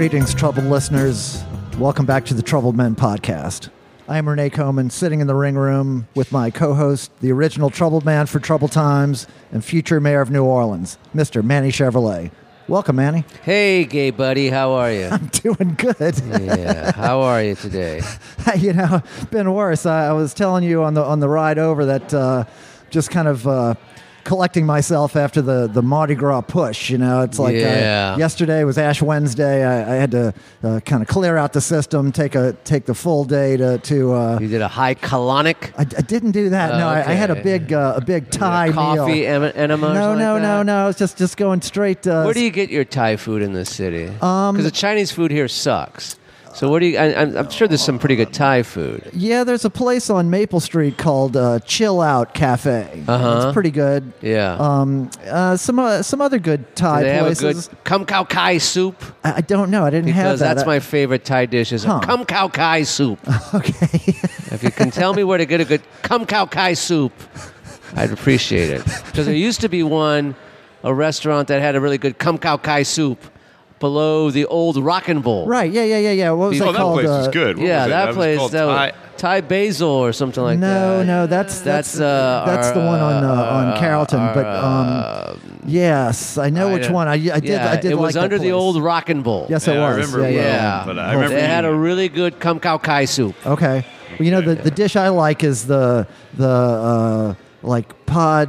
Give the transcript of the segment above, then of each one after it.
Greetings, troubled listeners. Welcome back to the Troubled Men podcast. I am Rene Coman, sitting in the ring room with my co host, the original troubled man for troubled times and future mayor of New Orleans, Mr. Manny Chevrolet. Welcome, Manny. Hey, gay buddy, how are you? I'm doing good. yeah, how are you today? you know, been worse. I, I was telling you on the on the ride over that uh, just kind of uh, collecting myself after the the Mardi Gras push. You know, it's like uh, Yeah. yesterday was Ash Wednesday. I, I had to uh, kind of clear out the system, take a take the full day to to. Uh, You did a high colonic I, I didn't do that. no, I, I had a big uh, a big Thai coffee meal. em- enema. No, no, like no, no. It's just just going straight. Uh, Where do you get your Thai food in this city? Um, Because the Chinese food here sucks. So what do you? I, I'm, I'm sure there's some pretty good Thai food. Yeah, there's a place on Maple Street called uh, Chill Out Cafe. Uh-huh. It's pretty good. Yeah. Um, uh, some uh, some other good Thai do they have places. a good kum kao kai soup? I, I don't know. I didn't have Because that. that's I- my favorite Thai dish is Huh. a kum kao kai soup. okay. If you can tell me where to get a good kum kao kai soup, I'd appreciate it. Because there used to be one, a restaurant that had a really good kum kao kai soup below the old Rock 'n' Bowl. right. Yeah. Yeah. Yeah. Yeah. What was Oh, it Oh, that called? place is Uh, good. What yeah, was it? that was place. called That Thai- was Thai Basil or something like no, that. no, that's that's That's, uh, that's the one on uh, on Carrollton. our, but um, uh, yes, I know I which one. I, I did. yeah, I did. It like was that under the place. old Rock 'n' Bowl. Yes, Yeah, it I was. remember yeah, it yeah. Yeah, But I remember they had a really good kum kao kai soup. Okay. Well, you know the, the dish I like is the the uh, like pod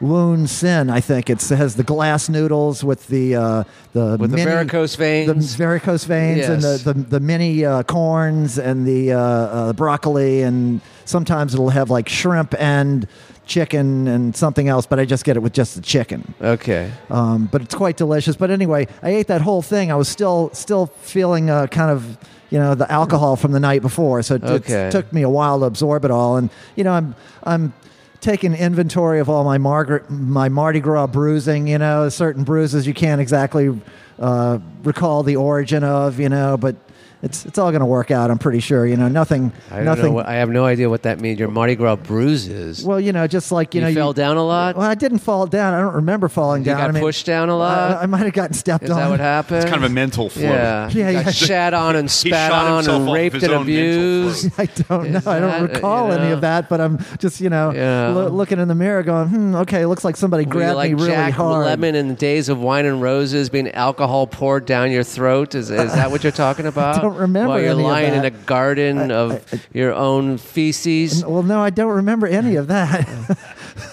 woon sen. I think it has the glass noodles with the uh, the With the mini- varicose the veins. varicose veins and the, the, the mini uh, corns and the uh, uh, broccoli and sometimes it'll have like shrimp and chicken and something else but i just get it with just the chicken Okay. um, but it's quite delicious but anyway i ate that whole thing i was still still feeling uh, kind of you know the alcohol from the night before so it, it took me a while to absorb it all and you know i'm i'm taking inventory of all my Margaret, my Mardi Gras bruising. You know, certain bruises you can't exactly uh, recall the origin of. You know, but it's it's all going to work out. I'm pretty sure. You know, nothing, I nothing. know. I have no idea what that means. Your Mardi Gras bruises. well, you know, just like you, know you, know, fell down a lot. Well, I didn't fall down. I don't remember falling you down. got I mean, pushed down a lot. I, I might have gotten stepped Is on. that what happened? It's kind of a mental flow. Yeah, Yeah, Got yeah. shat on and spat shot on and raped and abused. I don't know. Is I don't recall you any of that, but I'm just, you know, Yeah. loo- looking in the mirror going, hmm, okay, it looks like somebody Were you grabbed like me really Jack hard. Lemmon in the days of wine and roses, being alcohol poured down your throat. Is, is that what you're talking about? Don't remember While you're lying in a garden of your own feces. Well, no, I don't remember any of that.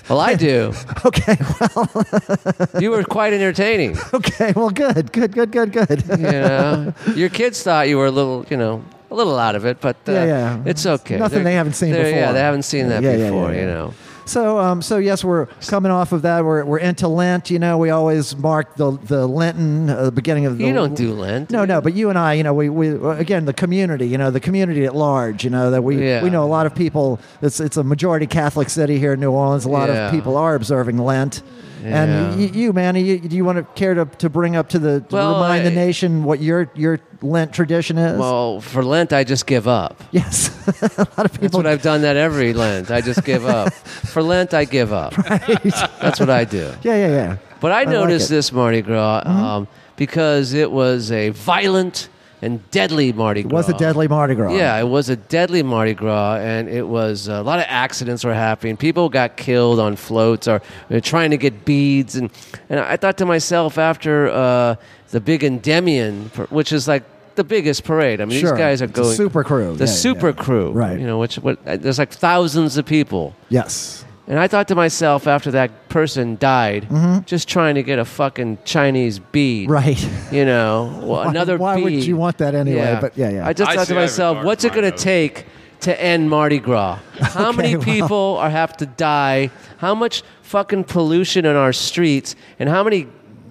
Well, I do. okay, well, You were quite entertaining. okay, well, good, good, good, good, good. You know, your kids thought you were a little, you know, a little out of it, but uh, Yeah, yeah. it's okay. Nothing They're- they haven't seen before. Yeah, they haven't seen that Yeah, before. You know. So, um, so yes, we're coming off of that. We're, we're into Lent. You know, we always mark the the Lenten uh, beginning of the. You don't do Lent. No, no, but you and I, you know, we, we again the community, you know, the community at large, you know, that we Yeah. we know a lot of people. It's it's a majority Catholic city here in New Orleans. A lot Yeah. of people are observing Lent. Yeah. And you, you, Manny, you, do you want to care to, to bring up to the to Well, remind the nation what your your Lent tradition is? Well, for Lent, I just give up. yes, a lot of people. That's people. what I've done that every Lent. I just give up. For Lent, I give up. That's what I do. yeah, yeah, yeah. But I, like noticed it. Mm-hmm. this Mardi Gras um, because it was a violent and deadly Mardi It Gras. was a deadly Mardi Gras. Yeah, it was a deadly Mardi Gras, and it was a lot of accidents were happening. People got killed on floats or uh, trying to get beads, and and I thought to myself after uh, the big Endymion, which is like the biggest parade. I mean, Sure. these guys are going super krewe. the Yeah, super yeah. crew, Right. You know, which what uh, there's like thousands of people. Yes. And I thought to myself after that person died, just trying to get a fucking Chinese bead. Mm-hmm. Right. You know, well, Why- another why would you want that anyway? But yeah, yeah. I just I thought to I have a myself, what's it going to mind of it. take to end Mardi Gras? How Okay, many well- people are have to die? How much fucking pollution in our streets? And how many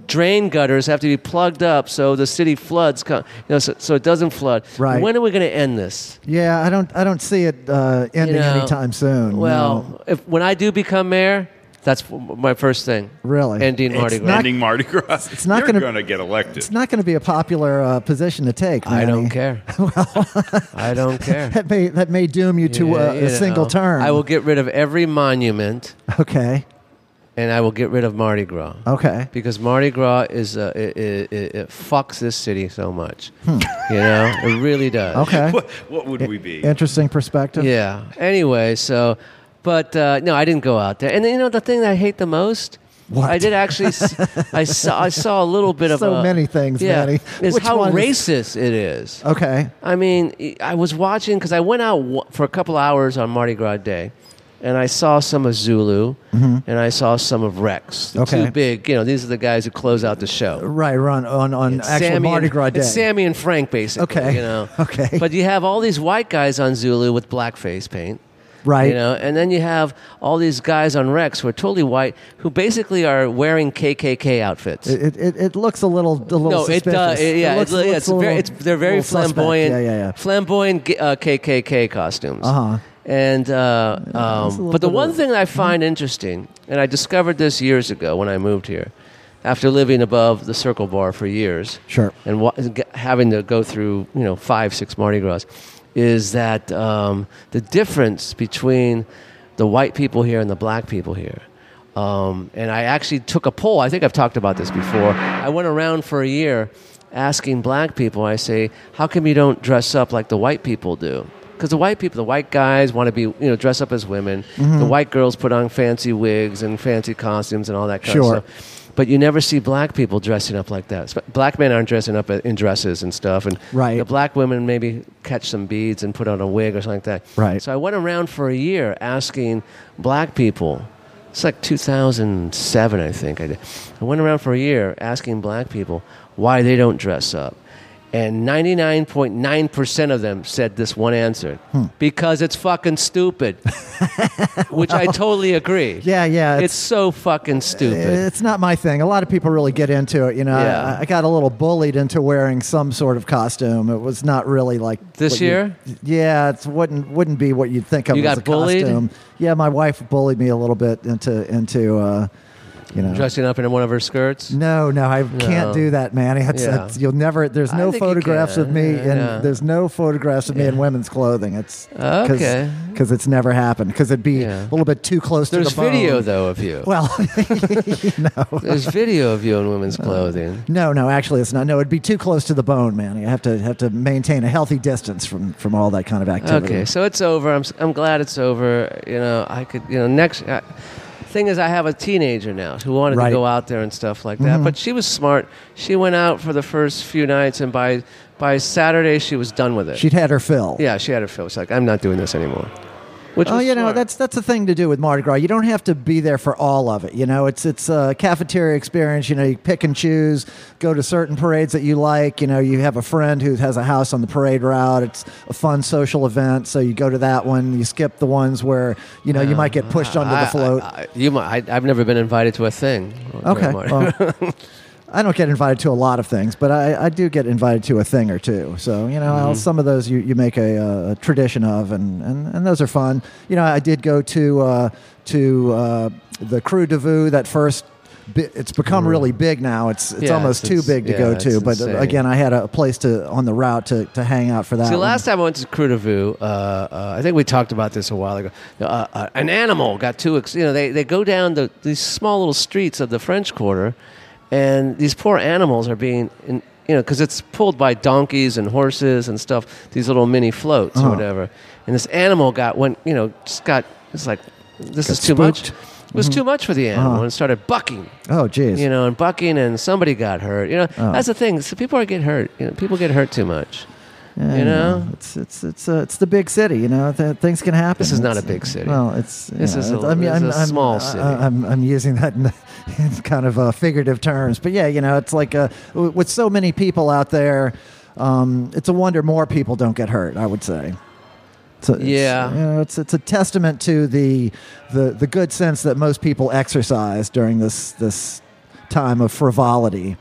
drain gutters have to be plugged up so the city floods, co- you know, so, so it doesn't flood? Right. When are we going to end this? Yeah, I don't I don't see it uh, ending know, anytime soon. Well, no. if when I do become mayor, that's my first thing. Really? ending Mardi It's Gras. not- Ending Mardi Gras. It's not You're gonna- get elected. it's not going to be a popular uh, position to take. I don't Manny. care. I don't care. That may that may doom you to Yeah, uh, you a single term. I will get rid of every monument. Okay. And I will get rid of Mardi Gras. Okay. Because Mardi Gras is uh, it, it, it, it fucks this city so much, Hmm. you know, it really does. Okay. What, what would we be? Interesting perspective. Yeah. Anyway, so, but uh, no, I didn't go out there. And you know the thing that I hate the most. What? I did actually. s- I saw. I saw a little bit of So a- many things, yeah, Manny. Is Which how one is- racist it is. Okay. I mean, I was watching because I went out wa- for a couple hours on Mardi Gras Day, and I saw some of Zulu, and I saw some of Rex. Mm-hmm. Okay. Two big, you know, these are the guys who close out the show. Right. On on It's actual Sammy Mardi and, Gras day. It's Sammy and Frank, basically. Okay. You know. Okay. But you have all these white guys on Zulu with blackface paint. right. You know, and then you have all these guys on Rex who are totally white, who basically are wearing KKK outfits. It, it, it looks a little a little no, it does. It, yeah, looks, it's, yeah, it's very, little- it's they're very flamboyant. Yeah, yeah, yeah. Flamboyant uh, KKK costumes. Uh-huh. And uh, um, but the one of- thing that I find interesting, and I discovered this years ago when I moved here, after living above the Circle Bar for years, Sure. and wa- having to go through you know five six Mardi Gras, is that um, the difference between the white people here and the black people here. Um, and I actually took a poll. I think I've talked about this before. I went around for a year asking black people. I say, "How come you don't dress up like the white people do?" Because the white people, the white guys, want to be you know dress up as women. Mm-hmm. The white girls put on fancy wigs and fancy costumes and all that kind Sure. of stuff. But you never see black people dressing up like that. Black men aren't dressing up in dresses and stuff, and Right. the black women maybe catch some beads and put on a wig or something like that. Right. So I went around for a year asking black people. It's like 2007, I think I did. I went around for a year asking black people why they don't dress up. And 99.9% of them said this one answer Hmm. because it's fucking stupid. Which I totally agree. Yeah, yeah. It's so fucking stupid. It's not my thing. A lot of people really get into it. You know, Yeah. I, I got a little bullied into wearing some sort of costume. It was not really like This what you- year? yeah, it wouldn't wouldn't be what you'd think of You as got a bullied? costume. Yeah, my wife bullied me a little bit into into uh, you know. Dressing up in one of her skirts. no, no, I No. can't do that, man. It's, Yeah. it's- you'll never. There's I no photographs of me, and yeah. there's no photographs of me in women's clothing. It's Okay. because it's never happened. Because it'd be a little bit too close There's to the bone. There's video though of you. Well, no. There's video of you in women's Uh, clothing. No, no, actually, it's not. No, it'd be too close to the bone, man. You have to have to maintain a healthy distance from from all that kind of activity. Okay, so it's over. I'm I'm glad it's over. You know, I could. You know, next. Uh, thing is, I have a teenager now who wanted Right. to go out there and stuff like that. Mhm. But she was smart. She went out for the first few nights, and by by Saturday she was done with it. She'd had her fill. yeah, she had her fill. She's like, I'm not doing this anymore. Which Oh, you know that's that's the thing to do with Mardi Gras. You don't have to be there for all of it. You know, it's it's a cafeteria experience. You know, you pick and choose, go to certain parades that you like. You know, you have a friend who has a house on the parade route. It's a fun social event, so you go to that one. You skip the ones where you know you might get pushed uh, onto I- the float. I, I, you might. I, I've never been invited to a thing. Okay. Well, I don't get invited to a lot of things, but I, I do get invited to a thing or two. So, you know, Mm-hmm. some of those you, you make a, a tradition of, and, and, and those are fun. You know, I did go to, uh, to uh, the Krewe du Vieux, that first. It's become really big now. It's it's. Yeah, almost it's- too big to yeah, go to. But uh, insane. again, I had a place to on the route to, to hang out for that. See, last time I went to Krewe du Vieux, uh, uh, I think we talked about this a while ago. Uh, uh, an animal got too, ex- you know, they, they go down the, these small little streets of the French Quarter, and these poor animals are being, in, you know, because it's pulled by donkeys and horses and stuff, these little mini floats Uh-huh. or whatever. And this animal got, went, you know, just got, it's like, this Got is too much. It was too much for the animal Uh-huh. and started bucking oh, jeez. you know, and bucking, and somebody got hurt. You know, Oh. that's the thing. So people are get hurt. You know, people get hurt too much. Yeah, you know? it's it's it's uh, it's the big city. You know, th- things can happen. This is not a big city. Well, it's This know, is a- it's- I mean, I'm, a I'm- small I- city. I'm I'm using that in, in kind of uh, figurative terms, but yeah, you know, it's like uh, w- with so many people out there, um, it's a wonder more people don't get hurt. I would say. So it's, Yeah. you know, it's it's a testament to the the the good sense that most people exercise during this this time of frivolity.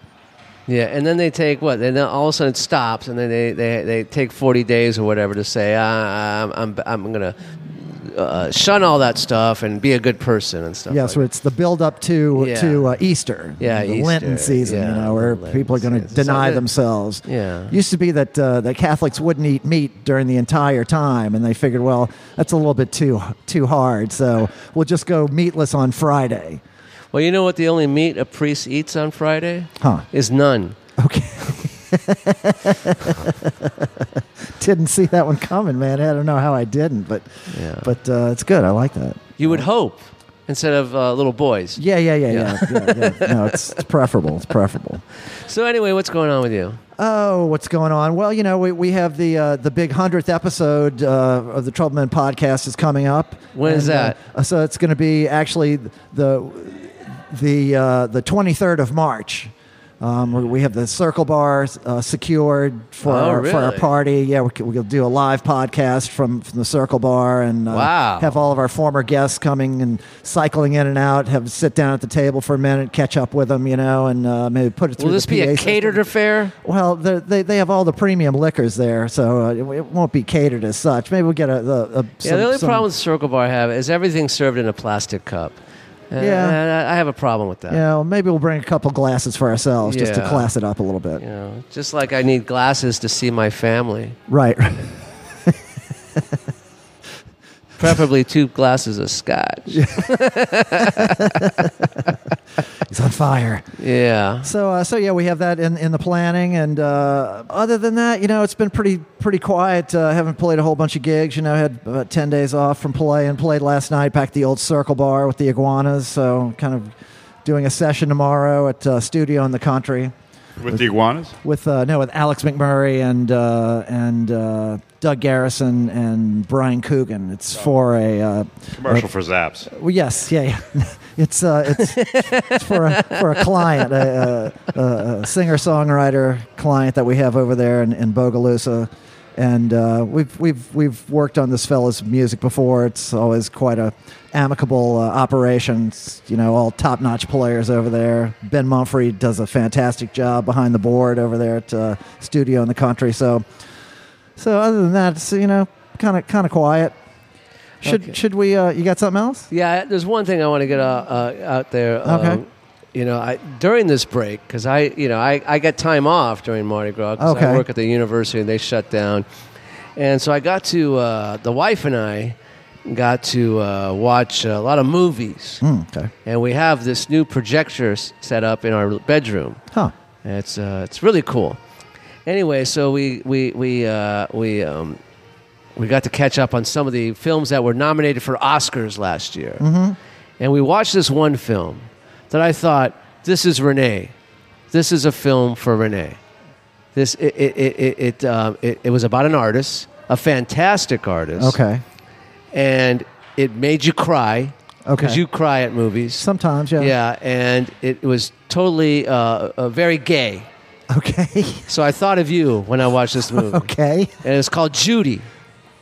Yeah, and then they take what? And then all of a sudden it stops, and then they, they, they take forty days or whatever to say, ah, I'm I'm I'm gonna uh, shun all that stuff and be a good person and stuff. Yeah, like so it's the build up to Yeah. to uh, Easter, Yeah, the Easter, Lenten season, yeah, you know, where people are going to season. So deny themselves. Yeah. used to be that uh, that Catholics wouldn't eat meat during the entire time, and they figured, well, that's a little bit too too hard, so we'll just go meatless on Friday. Well, you know what? The only meat a priest eats on Friday Huh. is none. Okay. didn't see that one coming, man. I don't know how I didn't, but Yeah. but uh, it's good. I like that. You would hope instead of uh, little boys. Yeah, yeah, yeah, yeah. yeah, yeah. No, it's, it's preferable. It's preferable. So anyway, what's going on with you? Oh, what's going on? Well, you know, we, we have the uh, the big hundredth episode uh, of the Troubleman podcast is coming up. When is And, uh, that? uh, so it's going to be actually the the uh, the twenty third of March. Um, we- have the circle bar uh, secured for Oh, our, for our party. Yeah, we, we'll do a live podcast from, from the circle bar and uh, Wow. have all of our former guests coming and cycling in and out. Have sit down at the table for a minute, catch up with them, you know, and uh, maybe put it through. Will this be PA a system. catered affair? Well, they they have all the premium liquors there, so uh, it, it won't be catered as such. Maybe we'll get a, a, a yeah, some- the only some- problem with Circle Bar I have is everything served in a plastic cup. Uh, Yeah. I I have a problem with that. Yeah, know, maybe we'll bring a couple glasses for ourselves just to Yeah. class it up a little bit. You know, just like I need glasses to see my family, Right. preferably two glasses of scotch. Yeah. He's on fire. Yeah. So, uh, so yeah, we have that in, in the planning, and uh, other than that, you know, it's been pretty pretty quiet. Uh, haven't played a whole bunch of gigs. You know, had about ten days off from play, and played last night back at the old Circle Bar with the Iguanas. So, kind of doing a session tomorrow at uh, Studio in the Country. With the iguanas? with uh, no with Alex McMurray and uh, and uh, Doug Garrison and Brian Coogan. It's for a uh, Commercial for Zapp's. well, yes, yeah, yeah. it's uh, it's, it's for a for a client, a, a, a singer songwriter client that we have over there in, in Bogalusa. And uh, we've we've we've worked on this fella's music before. It's always quite a amicable uh, operation. It's, you know, all top notch players over there. Ben Mumphrey does a fantastic job behind the board over there at uh, Studio in the Country. So, so other than that, it's you know kind of kind of quiet. Should Okay. should we? Uh, you got something else? Yeah, there's one thing I want to get uh, uh, out there. Um, Okay. You know, I, during this break, because I, you know, I, I get time off during Mardi Gras Okay. I work at the university and they shut down, and so I got to uh, the wife and I got to uh, watch a lot of movies, Mm, okay. and we have this new projector s- set up in our bedroom. Huh. And It's uh, it's really cool. Anyway, so we we we uh, we um, we got to catch up on some of the films that were nominated for Oscars last year, mm-hmm. and we watched this one film that I thought this is Renee. This is a film for Renee. This it it it it, it, um, it, it was about an artist, a fantastic artist, Okay. and it made you cry Okay. because you cry at movies. Sometimes, yeah. Yeah, and it was totally uh, uh, very gay. Okay. So I thought of you when I watched this movie. okay. And it's called Judy.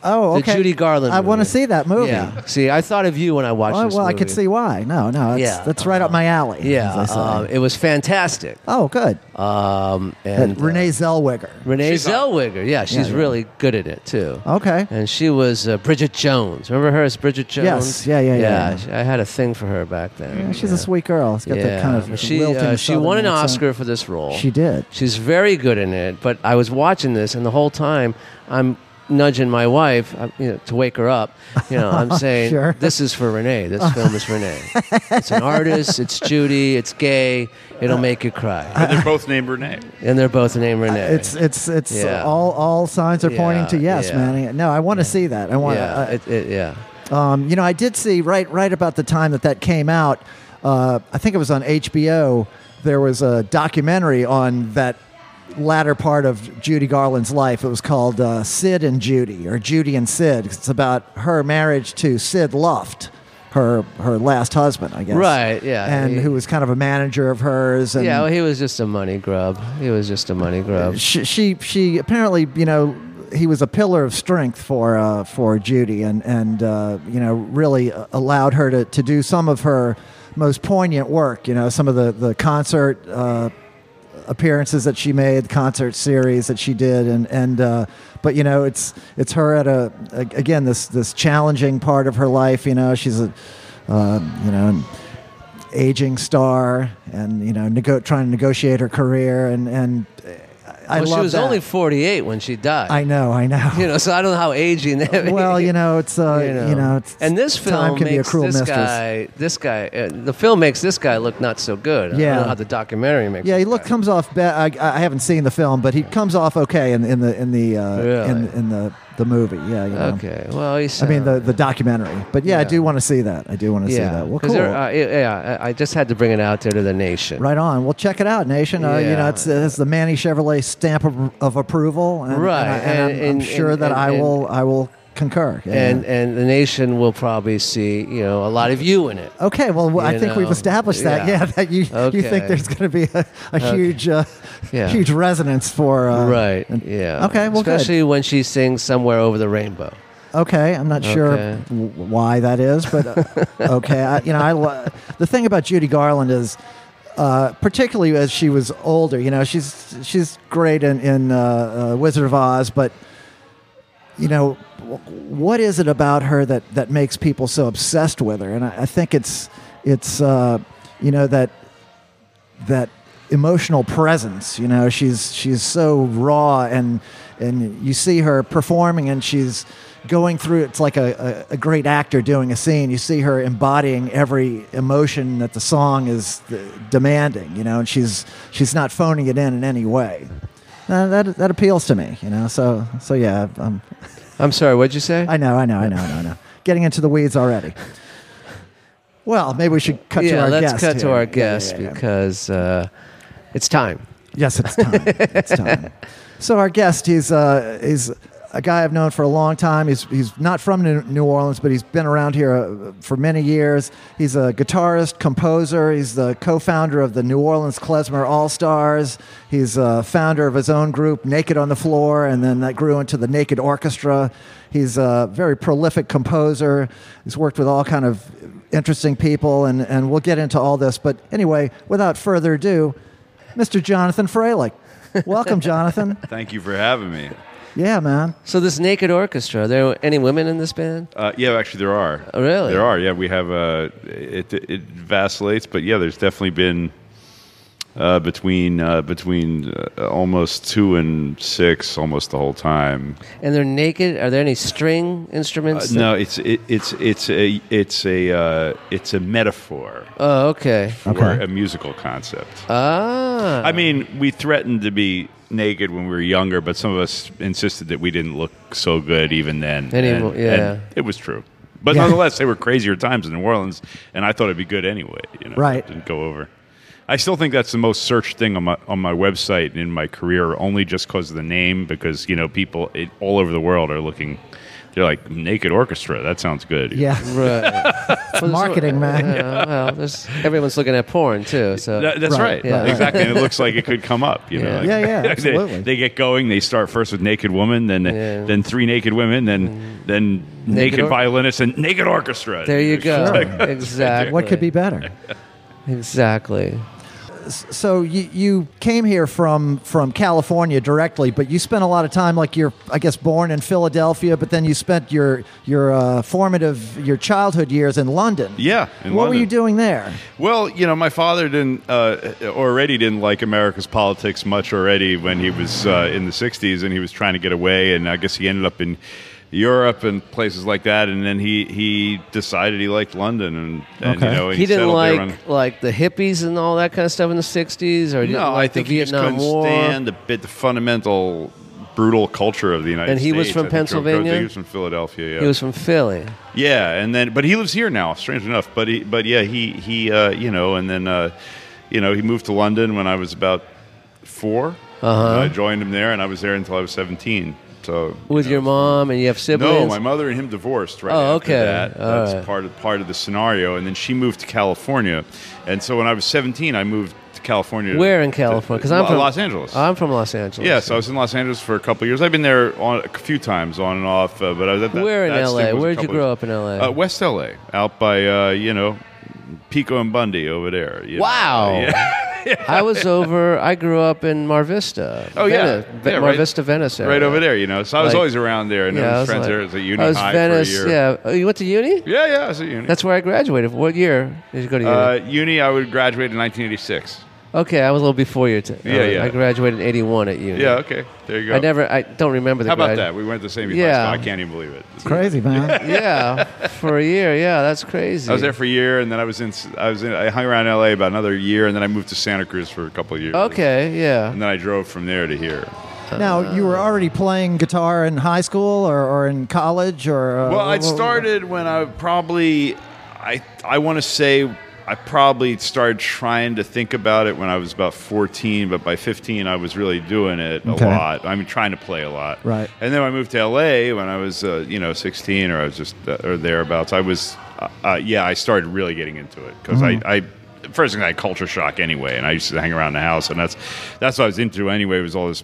Oh, The okay. Judy Garland I want to see that movie. Yeah. See, I thought of you when I watched Well, this well I movie. could see why. No, no, that's, Yeah. that's right up my alley. Yeah, as I say. um, it was fantastic. oh, good. Um, and Uh, Renee uh, Zellweger. Renee She's Zellweger. Yeah, she's yeah. really good at it too. Okay. And she was uh, Bridget Jones. Remember her as Bridget Jones? Yes. Yeah, yeah, yeah, yeah. she- I had a thing for her back then. Yeah, she's a sweet girl. She's got yeah. that kind of she uh, she won an accent. Oscar for this role. She did. She's very good in it. But I was watching this, and the whole time I'm nudging my wife uh, you know, to wake her up. You know, I'm saying, Sure. "This is for Renee. This film is for Renee. It's an artist. It's Judy. It's gay. It'll make you cry." And they're both named Renee. And they're both named Renee. It's it's it's Yeah. all all signs are pointing to yes, yeah. man. No, I want to see that. I want. yeah, I- it, it, yeah. Um, you know, I did see right right about the time that that came out. Uh, I think it was on HBO. There was a documentary on that latter part of Judy Garland's life. It was called uh, Sid and Judy, or Judy and Sid. It's about her marriage to Sid Luft, her her last husband, I guess. Right, yeah. And He- who was kind of a manager of hers. And Yeah, well, he was just a money grub. He was just a money grub. she, she she apparently you know he was a pillar of strength for uh, for Judy and and uh, you know really allowed her to, to do some of her most poignant work you know some of the the concert uh, appearances that she made concert series that she did and and uh, but you know it's it's her at a, a again this this challenging part of her life you know she's a uh, you know an aging star and you know nego- trying to negotiate her career and and I well, love she was that. only 48 when she died. I know, I know. you know, so I don't know how aging. well, you know, it's uh, you know, it's, and this time film can makes be a cruel this mistress. guy. This guy, uh, the film makes this guy look not so good. I Yeah. don't know how the documentary makes. Yeah, he look guy. comes off. Be- I, I haven't seen the film, but he comes off okay in, in the in the uh, Really? in, in the the movie. Yeah, you know. Okay, well. I mean the the documentary, but yeah, I do want to see that. I do want to see that. Well, cool. there- uh, yeah, I just had to bring it out there to the nation. Right on. Well, check it out, Nation. Uh, you know, it's, it's the Manny Chevrolet stamp of, of approval, and, Right, And, I, and, I'm, and- I'm and- sure that I will. I will concur. Yeah. And and the nation will probably see you know a lot of you in it. okay, well, I think we've established that. yeah. Yeah, that you you think there's going to be a, a huge uh, Yeah. huge resonance for uh, right. yeah. Okay. Well, good. Especially when she sings "Somewhere Over the Rainbow." Okay, I'm not sure Okay. w- why that is, but uh, okay. I, you know, I lo- the thing about Judy Garland is, uh, particularly as she was older. You know, she's she's great in in uh, uh, Wizard of Oz, but you know, what is it about her that that makes people so obsessed with her? And I, I think it's it's uh, you know that that emotional presence. You know, she's she's so raw, and and you see her performing, and she's going through. It's like a, a, a great actor doing a scene. You see her embodying every emotion that the song is uh, demanding. You know, and she's she's not phoning it in in any way. Uh, that that appeals to me. You know, so so yeah. Um, I'm sorry. What'd you say? I know, I know, I know, I know, I know. Getting into the weeds already. Well, maybe we should cut to yeah, our let's guest. cut to here. our Yeah, guest yeah, yeah. because uh, it's time. Yes, it's time. it's time. So our guest, he's uh, he's a guy I've known for a long time. He's he's not from New Orleans, but he's been around here uh, for many years. He's a guitarist, composer. He's the co-founder of the New Orleans Klezmer All Stars. He's a founder of his own group, Naked on the Floor, and then that grew into the Naked Orchestra. He's a very prolific composer. He's worked with all kind of interesting people, and, and we'll get into all this. But anyway, without further ado, Mr. Jonathan Freilich. Welcome, Jonathan. Thank you for having me. Yeah, man. So this naked orchestra. Are there any women in this band? Uh, yeah, actually, there are. Oh, really? There are. Yeah, we have. Uh, it, it vacillates, but yeah, there's definitely been uh, between uh, between uh, almost two and six, almost the whole time. And they're naked. Are there any string Uh, instruments? no, it's it, it's it's a it's a uh, it's a metaphor Oh, okay. for Okay. a musical concept. Ah. I mean, we threatened to be naked when we were younger, but some of us insisted that we didn't look so good even then. Anymore, and, yeah. and it was true. But Yeah. nonetheless, they were crazier times in New Orleans, and I thought it'd be good anyway. You know, Right. It didn't go over. I still think that's the most searched thing on my on my website in my career, only just because of the name. Because you know, people it, all over the world are looking. They're like naked orchestra. That sounds good. Yeah. right. Well, marketing, man. Yeah, well, there's, everyone's looking at porn too. So That- that's Right, right. yeah. Exactly. And it looks like it could come up. You know. Yeah. like- Yeah, yeah, they- absolutely. They, get going. They start first with naked woman, then Yeah. then three naked women, then mm. then Naked naked, or- violinists and naked orchestra. there you go. Sure. Exactly. What could be better? Exactly. So you, you came here from from California directly, but you spent a lot of time, like you're, I guess, born in Philadelphia, but then you spent your your uh, formative, your childhood years in London. Yeah. in What were you doing there? Well, you know, my father didn't uh, already didn't like America's politics much already when he was uh, in the '60s, and he was trying to get away. And I guess he ended up in Europe and places like that. And then he he decided he liked London, and, and Okay. you know, and He didn't settled there like on- like the hippies and all that kind of stuff in the '60s, or no, like I think the he just Vietnam couldn't War. stand the bit the fundamental brutal culture of the United States. And States. he was from I Pennsylvania? He was from Philadelphia. Yeah. He was from Philly. Yeah, and then but he lives here now. Strange enough, but he but yeah he he uh, you know and then uh, you know he moved to London when I was about 4 Uh-huh. I joined him there, and I was there until I was seventeen. So With you your mom, and you have siblings. No, my mother and him divorced right Oh, after okay. that. That's right. part of part of the scenario. And then she moved to California, and so when I was seventeen, I moved to California. Where in California? Because I'm from Los Angeles. I'm from Los Angeles. yeah, so I was in Los Angeles for a couple years. I've been there on, a few times, on and off. Uh, but I was at that, Where in that LA? a Where'd you grow up in LA? Uh, West LA, out by uh, you know Pico and Bundy over there. you know. Wow. Yeah. I was over. I grew up in Mar Vista. Oh, yeah. Venice, Ve- Yeah, Mar right- Vista, Venice area. right over there. You know, so I was Like- always around there, and Yeah, I was friends like- there. It was at Uni I was High Venice. for a year. Yeah. Oh, you went to uni? yeah, yeah. I was at Uni. That's where I graduated. What year did you go to uni? uh, uni. I would graduate in 1986. Okay, I was a little before your time. Yeah, yeah. I graduated in '81 at uni. Yeah. Okay. There you go. I never. I don't remember the. How about grad- that? We went to the same Yeah. high school. I can't even believe it. Crazy, man. Yeah, for a year. Yeah, that's crazy. I was there for a year, and then I was in. I was in. I hung around L.A. about another year, and then I moved to Santa Cruz for a couple of years. Okay, yeah. And then I drove from there to here. now, you were already playing guitar in high school or, or in college, or uh, Well, I'd wh- wh- started when I probably, I I want to say I probably started trying to think about it when I was about 14, but by 15 I was really doing it a lot. I mean, trying to play a lot. Right. And then I moved to LA when I was, uh, you know, 16 or I was just uh, or thereabouts. I was, uh, uh, yeah, I started really getting into it because Mm-hmm. I. I First thing I had culture shock anyway, and I used to hang around the house, and that's that's what I was into anyway. Was all this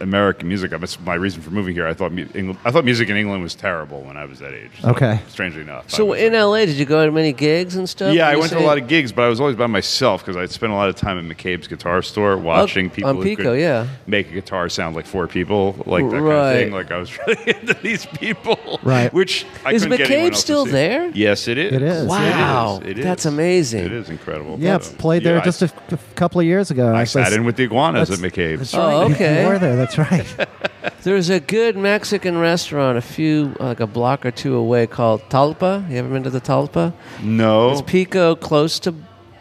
American music. That's my reason for moving here. I thought mu- England, I thought music in England was terrible when I was that age. So, Okay. Strangely enough. I So was- in LA, did you go to many gigs and stuff? yeah, I You went to a say- lot of gigs, but I was always by myself because I'd spent a lot of time at McCabe's guitar store watching people on who Pico, could yeah. make a guitar sound like four people, like that kind Right. of thing. Like I was really into these people, Right. Which I Is couldn't get anyone McCabe else to still see. there? Yes, it is. It is. Wow, It is. It that's is. amazing. It is incredible. Yeah, So, played there yeah, I- just a, a couple of years ago. I actually. sat in with the iguanas at That's- McCabe's. Oh, okay. Were there. That's right. There's a good Mexican restaurant a few, like a block or two away called Talpa. You ever been to the Talpa? No, It's Pico, close to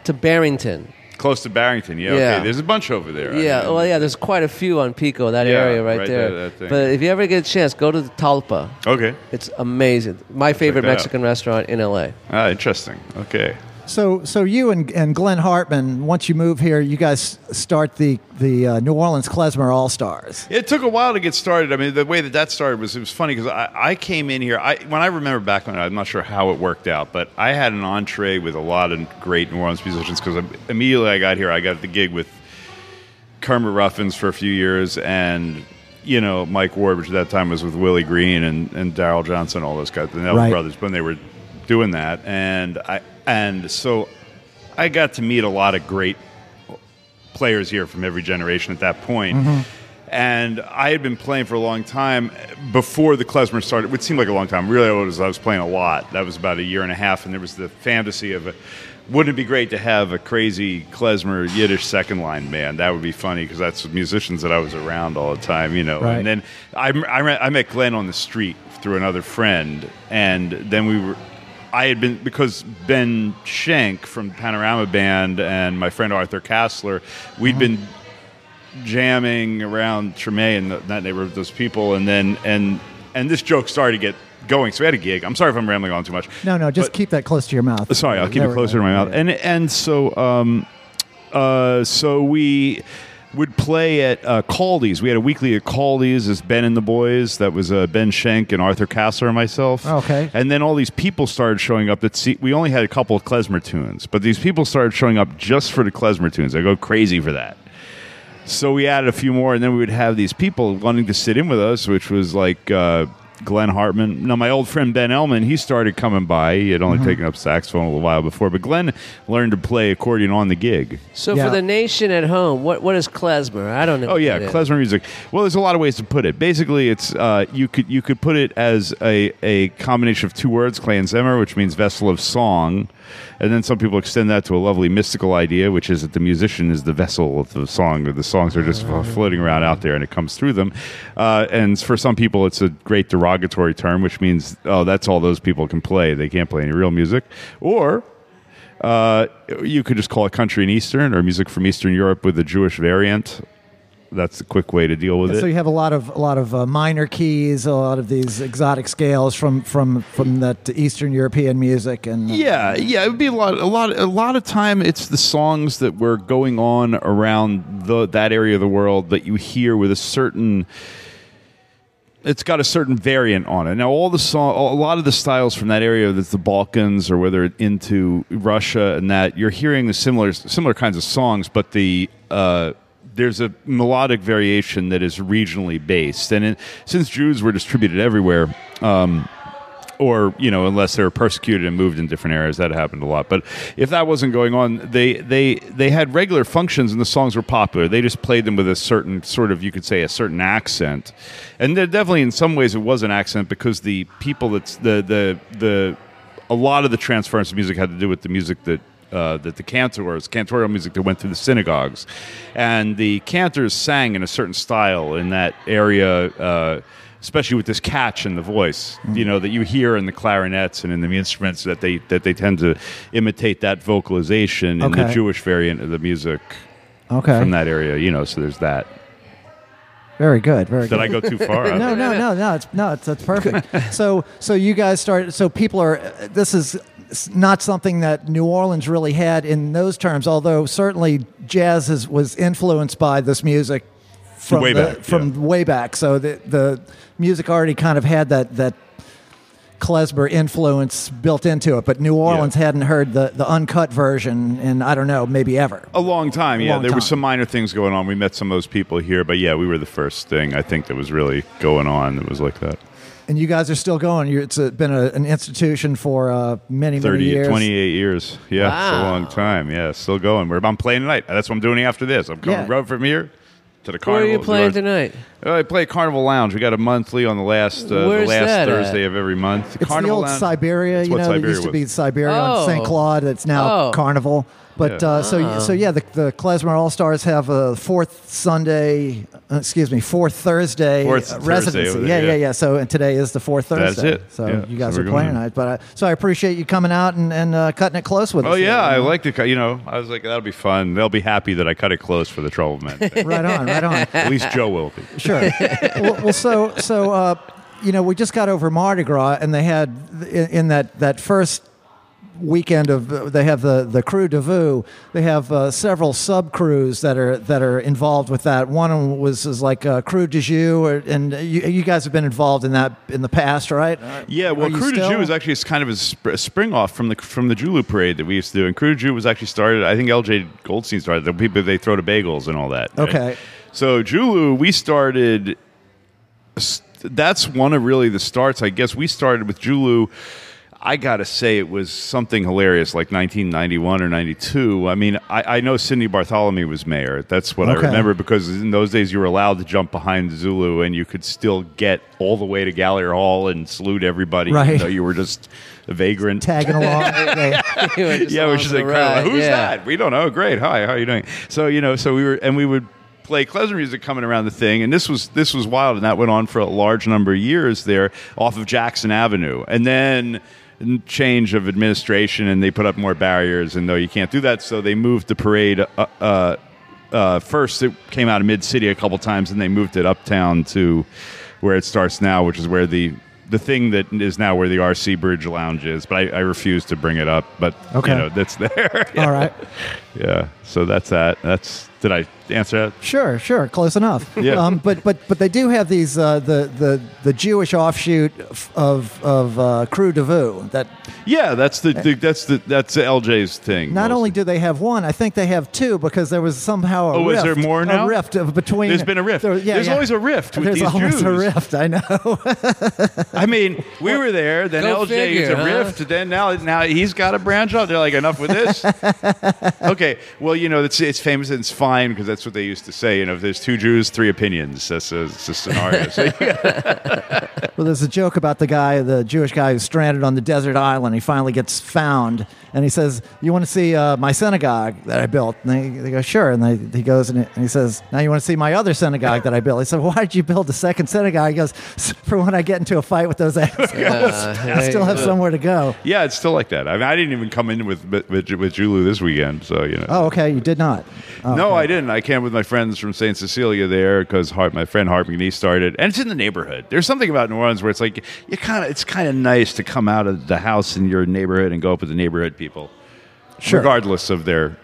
to Barrington. close to Barrington. Yeah, Yeah. okay. There's a bunch over there. I Yeah, mean, well, yeah. There's quite a few on Pico, that Yeah, area right, right there. there, that thing. but if you ever get a chance, go to the Talpa. Okay. It's amazing. My favorite that out. Mexican restaurant in LA. Ah, interesting. Okay. So, so you and, and Glenn Hartman, once you move here, you guys start the the uh, New Orleans Klezmer All Stars. It took a while to get started. I mean, the way that that started was it was funny because I, I came in here. I when I remember back when I'm not sure how it worked out, but I had an entree with a lot of great New Orleans musicians because immediately I got here, I got the gig with Kermit Ruffins for a few years and. You know, Mike Ward, which at that time was with Willie Green and, and Daryl Johnson, all those guys, the Neville Right. brothers, when they were doing that, and I and so I got to meet a lot of great players here from every generation at that point. Mm-hmm. And I had been playing for a long time before the klezmer started. It would seem like a long time. Really, it was, I was playing a lot. That was about a year and a half, and there was the fantasy of it. Wouldn't it be great to have a crazy klezmer Yiddish second line band? That would be funny because that's musicians that I was around all the time, you know. Right. And then I, I, I met Glenn on the street through another friend, and then we were I had been because Ben Schenk from Panorama Band and my friend Arthur Kassler, we had been jamming around Treme and that neighborhood with those people, and then and and this joke started to get going. So we had a gig. I'm sorry if I'm rambling on too much. No, no, just But- keep that close to your mouth. Sorry, I'll keep it closer to my mouth. And and so um, uh, so we would play at uh, Caldy's. We had a weekly at Caldy's. As Ben and the boys. That was uh, Ben Schenk and Arthur Kassler and myself. Okay. And then all these people started showing up. That see, we only had a couple of klezmer tunes, but these people started showing up just for the klezmer tunes. I go crazy for that. So we added a few more, and then we would have these people wanting to sit in with us, which was like uh, Glenn Hartman. Now, my old friend Ben Ellman, he started coming by. He had only Mm-hmm. taken up saxophone a little while before, but Glenn learned to play accordion on the gig. So Yeah. for the nation at home, what what is klezmer? I don't know. Oh yeah, what it is. klezmer music. Well, there's a lot of ways to put it. Basically, it's uh, you could you could put it as a, a combination of two words, Kleinzimmer, which means vessel of song, and then some people extend that to a lovely mystical idea, which is that the musician is the vessel of the song, or the songs are just floating around out there, and it comes through them. Uh, and for some people, it's a great derogatory term, which means oh, that's all those people can play. They can't play any real music, or uh, you could just call it country and Eastern or music from Eastern Europe with a Jewish variant. That's a quick way to deal with So it. So you have a lot of a lot of uh, minor keys, a lot of these exotic scales from from from that Eastern European music, and uh, Yeah, yeah, it would be a lot, a lot, a lot of time. It's the songs that were going on around the that area of the world that you hear with a certain. It's got a certain variant on it. Now, all the song, a lot of the styles from that area, that's the Balkans or whether into Russia and that, you're hearing the similar similar kinds of songs, but the uh, there's a melodic variation that is regionally based. And it, since Jews were distributed everywhere, um, or you know unless they were persecuted and moved in different areas that happened a lot. But if that wasn't going on they they they had regular functions and the songs were popular. They just played them with a certain sort of you could say a certain accent. And definitely in some ways it was an accent because the people that's the the the a lot of the transference of music had to do with the music that uh, that the cantors, cantorial music that went through the synagogues, and the cantors sang in a certain style in that area. Uh, especially with this catch in the voice, Mm. you know that you hear in the clarinets and in the instruments that they that they tend to imitate that vocalization in the Jewish variant of the music Okay. from that area. You know, so there's that. Very good. Very Did good. I go too far? no, no, no, no. It's no, it's that's perfect. so, so you guys started. So people are. This is not something that New Orleans really had in those terms. Although certainly jazz is, was influenced by this music from Way the, back, from yeah. way back. So the the music already kind of had that that klezmer influence built into it. But New Orleans hadn't heard the the uncut version, in I don't know, maybe ever. A long time, yeah. long there were some minor things going on. We met some of those people here, but yeah, we were the first thing I think that was really going on that was like that. And you guys are still going. You're, it's a, been a, an institution for uh, many, many years. 28 years. Yeah, it's a long time. Yeah, still going. We're, I'm playing tonight. That's what I'm doing after this. I'm coming Yeah. road from here to the carnival. Where are you playing Our- tonight? Uh, I play Carnival Lounge. We got a monthly on the last uh, the last Thursday at? of every month. It's Carnival the old Lounge- Siberia, That's you know, that Siberia used to be Siberia on Oh. St. Claude. It's now Oh. Carnival. But Yeah. uh, so so yeah, the the Klezmer All Stars have a fourth Sunday, uh, excuse me, fourth Thursday Fourth uh, Thursday residency. over yeah, there, yeah, yeah. yeah. So and today is the fourth Thursday. That's Thursday. it. So Yeah. you guys So are we're playing going. tonight. But uh, so I appreciate you coming out and, and uh, cutting it close with us. Oh yeah, I here. like to. cut- You know, I was like, that'll be fun. They'll be happy that I cut it close for the Trouble Men. right on, right on. At least Joe will be. Sure. well, well, so so uh, you know, we just got over Mardi Gras, and they had in, in that that first weekend of they have the the Krewe du Vieux. They have uh, several sub crews that are that are involved with that. One was is like uh, Krewe du Jieux, or, and you, you guys have been involved in that in the past, right? Yeah, well, Crew de still? Is actually kind of a, sp- a spring off from the from the Julu parade that we used to do. And Krewe du Jieux was actually started. I think L.J. Goldstein started. The people they throw to bagels and all that. right? Okay. So Julu, we started. That's one of really the starts. I guess we started with Julu. I gotta say, it was something hilarious, like 1991 or 92. I mean, I, I know Sidney Barthelemy was mayor. That's what Okay. I remember because in those days you were allowed to jump behind Zulu and you could still get all the way to Gallier Hall and salute everybody, Right. even though you were just a vagrant. tagging along. They- You were just yeah, which is for incredible. Who's yeah. that? We don't know. Great. Hi. How are you doing? So you know, so we were, and we would play klezmer music coming around the thing, and this was this was wild, and that went on for a large number of years there off of Jackson Avenue, and then change of administration, and they put up more barriers, and no, you can't do that, so they moved the parade. Uh, uh, uh, first, it came out of Mid City a couple times, and they moved it uptown to where it starts now, which is where the the thing that is now where the RC Bridge Lounge is. But I, I refuse to bring it up. But Okay. you know, that's there. All right. Yeah. So that's that. That's did I answer that? Sure, sure, close enough. Yeah. Um, but but but they do have these uh, the the the Jewish offshoot of of uh, Krewe du Vieux that Yeah, that's the, the that's the that's LJ's thing. Not mostly. only do they have one, I think they have two because there was somehow a Oh, rift. is there more now? A rift of between. There's been a rift. there- yeah, There's yeah. always a rift with There's these always a rift. I know. I mean, we were there. Then Go LJ is a huh? rift. Then now, now he's got a branch out. They're like, enough with this. okay. Well, you know, it's it's famous and it's fine because that's what they used to say. You know, if there's two Jews, three opinions. That's a, it's a scenario. So, well, there's a joke about the guy, the Jewish guy who's stranded on the desert island. He finally gets found, and he says, "You want to see uh, my synagogue that I built?" And they, they go, "Sure." And they, he goes and he says, "Now you want to see my other synagogue that I built?" He said, "Why did you build the second synagogue?" He goes, "For when I get into a fight with those assholes, I still have somewhere to go." yeah, it's still like that. I mean, I didn't even come in with with, with Julu this weekend. So you know. Oh, okay, you did not. Oh, No, okay. I didn't. I came with my friends from St. Cecilia there because my friend Hart McNee started, and it's in the neighborhood. There's something about New Orleans where it's like you kind of, it's kind of nice to come out of the house in your neighborhood and go up with the neighborhood people, Sure. regardless of their So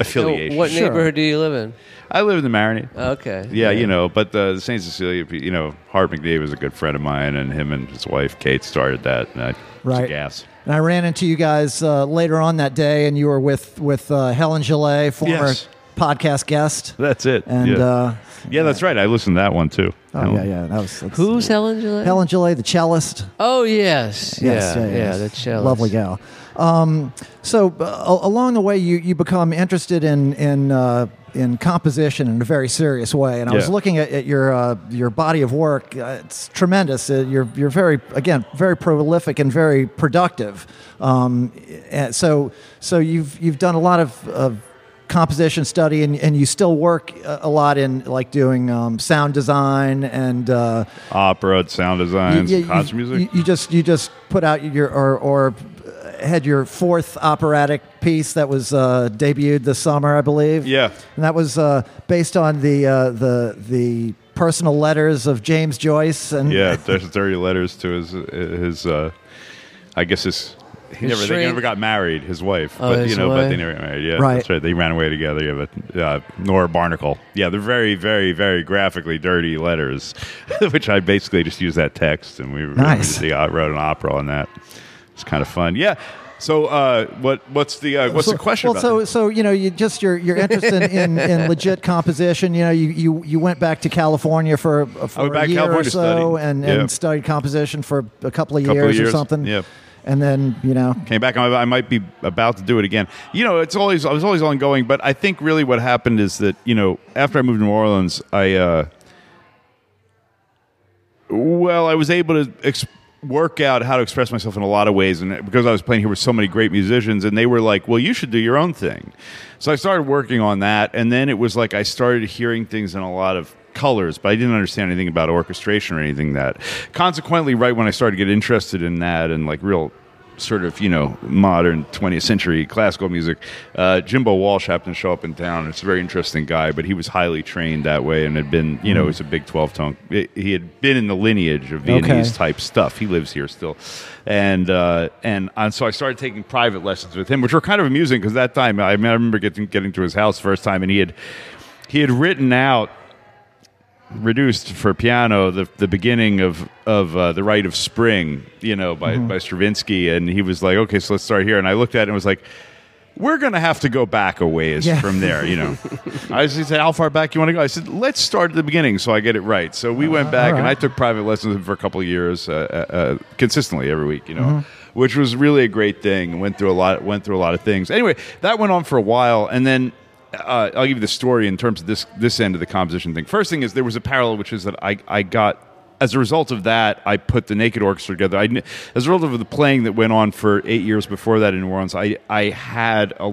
affiliation. what Sure. neighborhood do you live in? I live in the Marigny. Okay. Yeah, you know, but the St. Cecilia, you know, Hart McNee was a good friend of mine, and him and his wife Kate started that. And I, it's a Right. gas. And I ran into you guys uh, later on that day, and you were with with uh, Helen Gillet, former Yes. Podcast guest. That's it. And yeah. uh, yeah, that's right. I listened to that one too. oh yeah, yeah, that was that's- Who's Helen Gillet? Helen Gillet, the cellist. Oh yes. Yes, yeah, yeah, yeah, yes. the cellist. lovely gal. Um, so uh, along the way, you you become interested in in uh, in composition in a very serious way. And I was looking at, at your uh, your body of work. Uh, it's tremendous. Uh, you're you're very again very prolific and very productive. Um, and so so you've you've done a lot of. Composition study and, and you still work a lot in like doing um, sound design and uh, Opera, sound design, you, concert music. You, you just you just put out your or or had your fourth operatic piece that was uh, debuted this summer, I believe. Yeah. and that was uh, based on the uh, the the personal letters of James Joyce and yeah, there's dirty letters to his his. Uh, I guess his. He never, they never got married. His wife, Oh, but you know, but they never got married. Yeah, Right. that's right. They ran away together. Yeah, but uh, Nora Barnacle. Yeah, they're very, very, very graphically dirty letters, which I basically just used that text, and we, we Nice. just, yeah, wrote an opera on that. It's kind of fun. Yeah. So, uh, what what's the uh, what's so, the question? Well, about so that? so you know, you just your your interest in, in, legit composition. You know, you, you, you went back to California for for a year or so, and, Yeah. and studied composition for a couple of Couple years, of years, or something. yeah. And then you know, came back. I might be about to do it again. You know, it's always I was always ongoing, but I think really what happened is that you know after I moved to New Orleans, I uh, well, I was able to work out how to express myself in a lot of ways, and because I was playing here with so many great musicians, and they were like, "Well, you should do your own thing." So I started working on that, and then it was like I started hearing things in a lot of colors, but I didn't understand anything about orchestration or anything that. Consequently, right when I started to get interested in that and like real sort of you know modern 20th century classical music. Uh, Jimbo Walsh happened to show up in town. It's a very interesting guy, but he was highly trained that way and had been you know he's a big 12 tone. He had been in the lineage of Viennese Okay. type stuff. He lives here still, and uh, and and so I started taking private lessons with him, which were kind of amusing because that time I, mean, I remember getting getting to his house first time and he had he had written out reduced for piano the the beginning of of uh, the Rite of Spring, you know, by by Stravinsky, and he was like, okay, so let's start here, and I looked at it and was like. We're gonna have to go back a ways Yeah. from there, you know. I said, "How far back you want to go?" I said, "Let's start at the beginning, so I get it right." So we went back, all and. I took private lessons for a couple of years, uh, uh, uh, consistently every week, you know, which was really a great thing. Went through a lot, went through a lot of things. Anyway, that went on for a while, and then uh, I'll give you the story in terms of this this end of the composition thing. First thing is there was a parallel, which is that I I got. As a result of that, I put the Naked Orchestra together. I, as a result of the playing that went on for eight years before that in New Orleans, I, I had a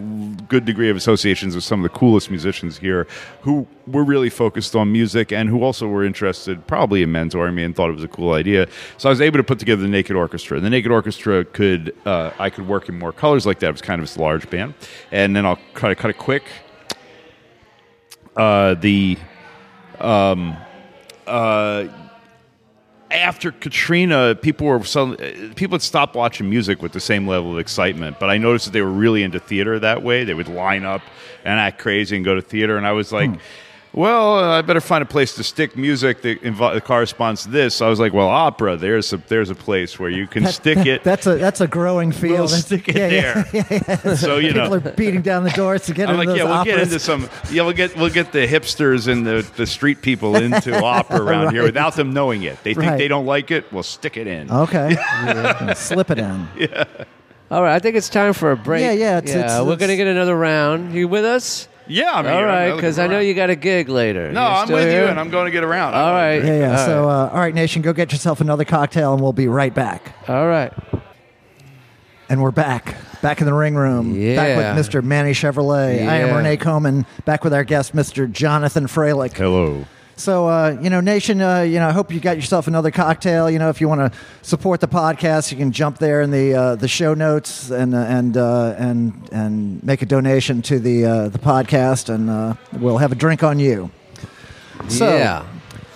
good degree of associations with some of the coolest musicians here who were really focused on music and who also were interested probably in mentoring me and thought it was a cool idea. So I was able to put together the Naked Orchestra. The Naked Orchestra could uh, I could work in more colors like that. It was kind of this large band. And then I'll try to cut it quick. Uh, the um, uh, after Katrina, people were some, people had stopped watching music with the same level of excitement. But I noticed that they were really into theater that way. They would line up and act crazy and go to theater. And I was like, well, uh, I better find a place to stick music that, invo- that corresponds to this. So I was like, well, opera. There's a there's a place where you can stick it. That's a that's a growing field. We'll stick it yeah, yeah. there. So you People know, are beating down the doors to get I'm into like, those yeah, we'll get into some. Yeah, we'll get we'll get the hipsters and the, the street people into opera around here without them knowing it. They think Right. they don't like it. We'll stick it in. Okay, Yeah, slip it in. Yeah. All right, I think it's time for a break. Yeah, yeah, it's- it's- we're gonna get another round. You with us? Yeah, I'm All here. right, because I know you got a gig later. No, You I'm still with here? you, and I'm going to get around. All right. Yeah, yeah. All so, uh, all right, nation, go get yourself another cocktail, and we'll be right back. All right. And we're back, back in the ring room, Yeah. back with Mr. Manny Chevrolet. I am Yeah. Rene Coman, back with our guest, Mr. Jonathan Freilich. Hello. So, uh, you know, Nation, uh, you know, I hope you got yourself another cocktail. You know, if you want to support the podcast, you can jump there in the uh, the show notes and uh, and uh, and and make a donation to the uh, the podcast, and we'll have a drink on you. So, yeah.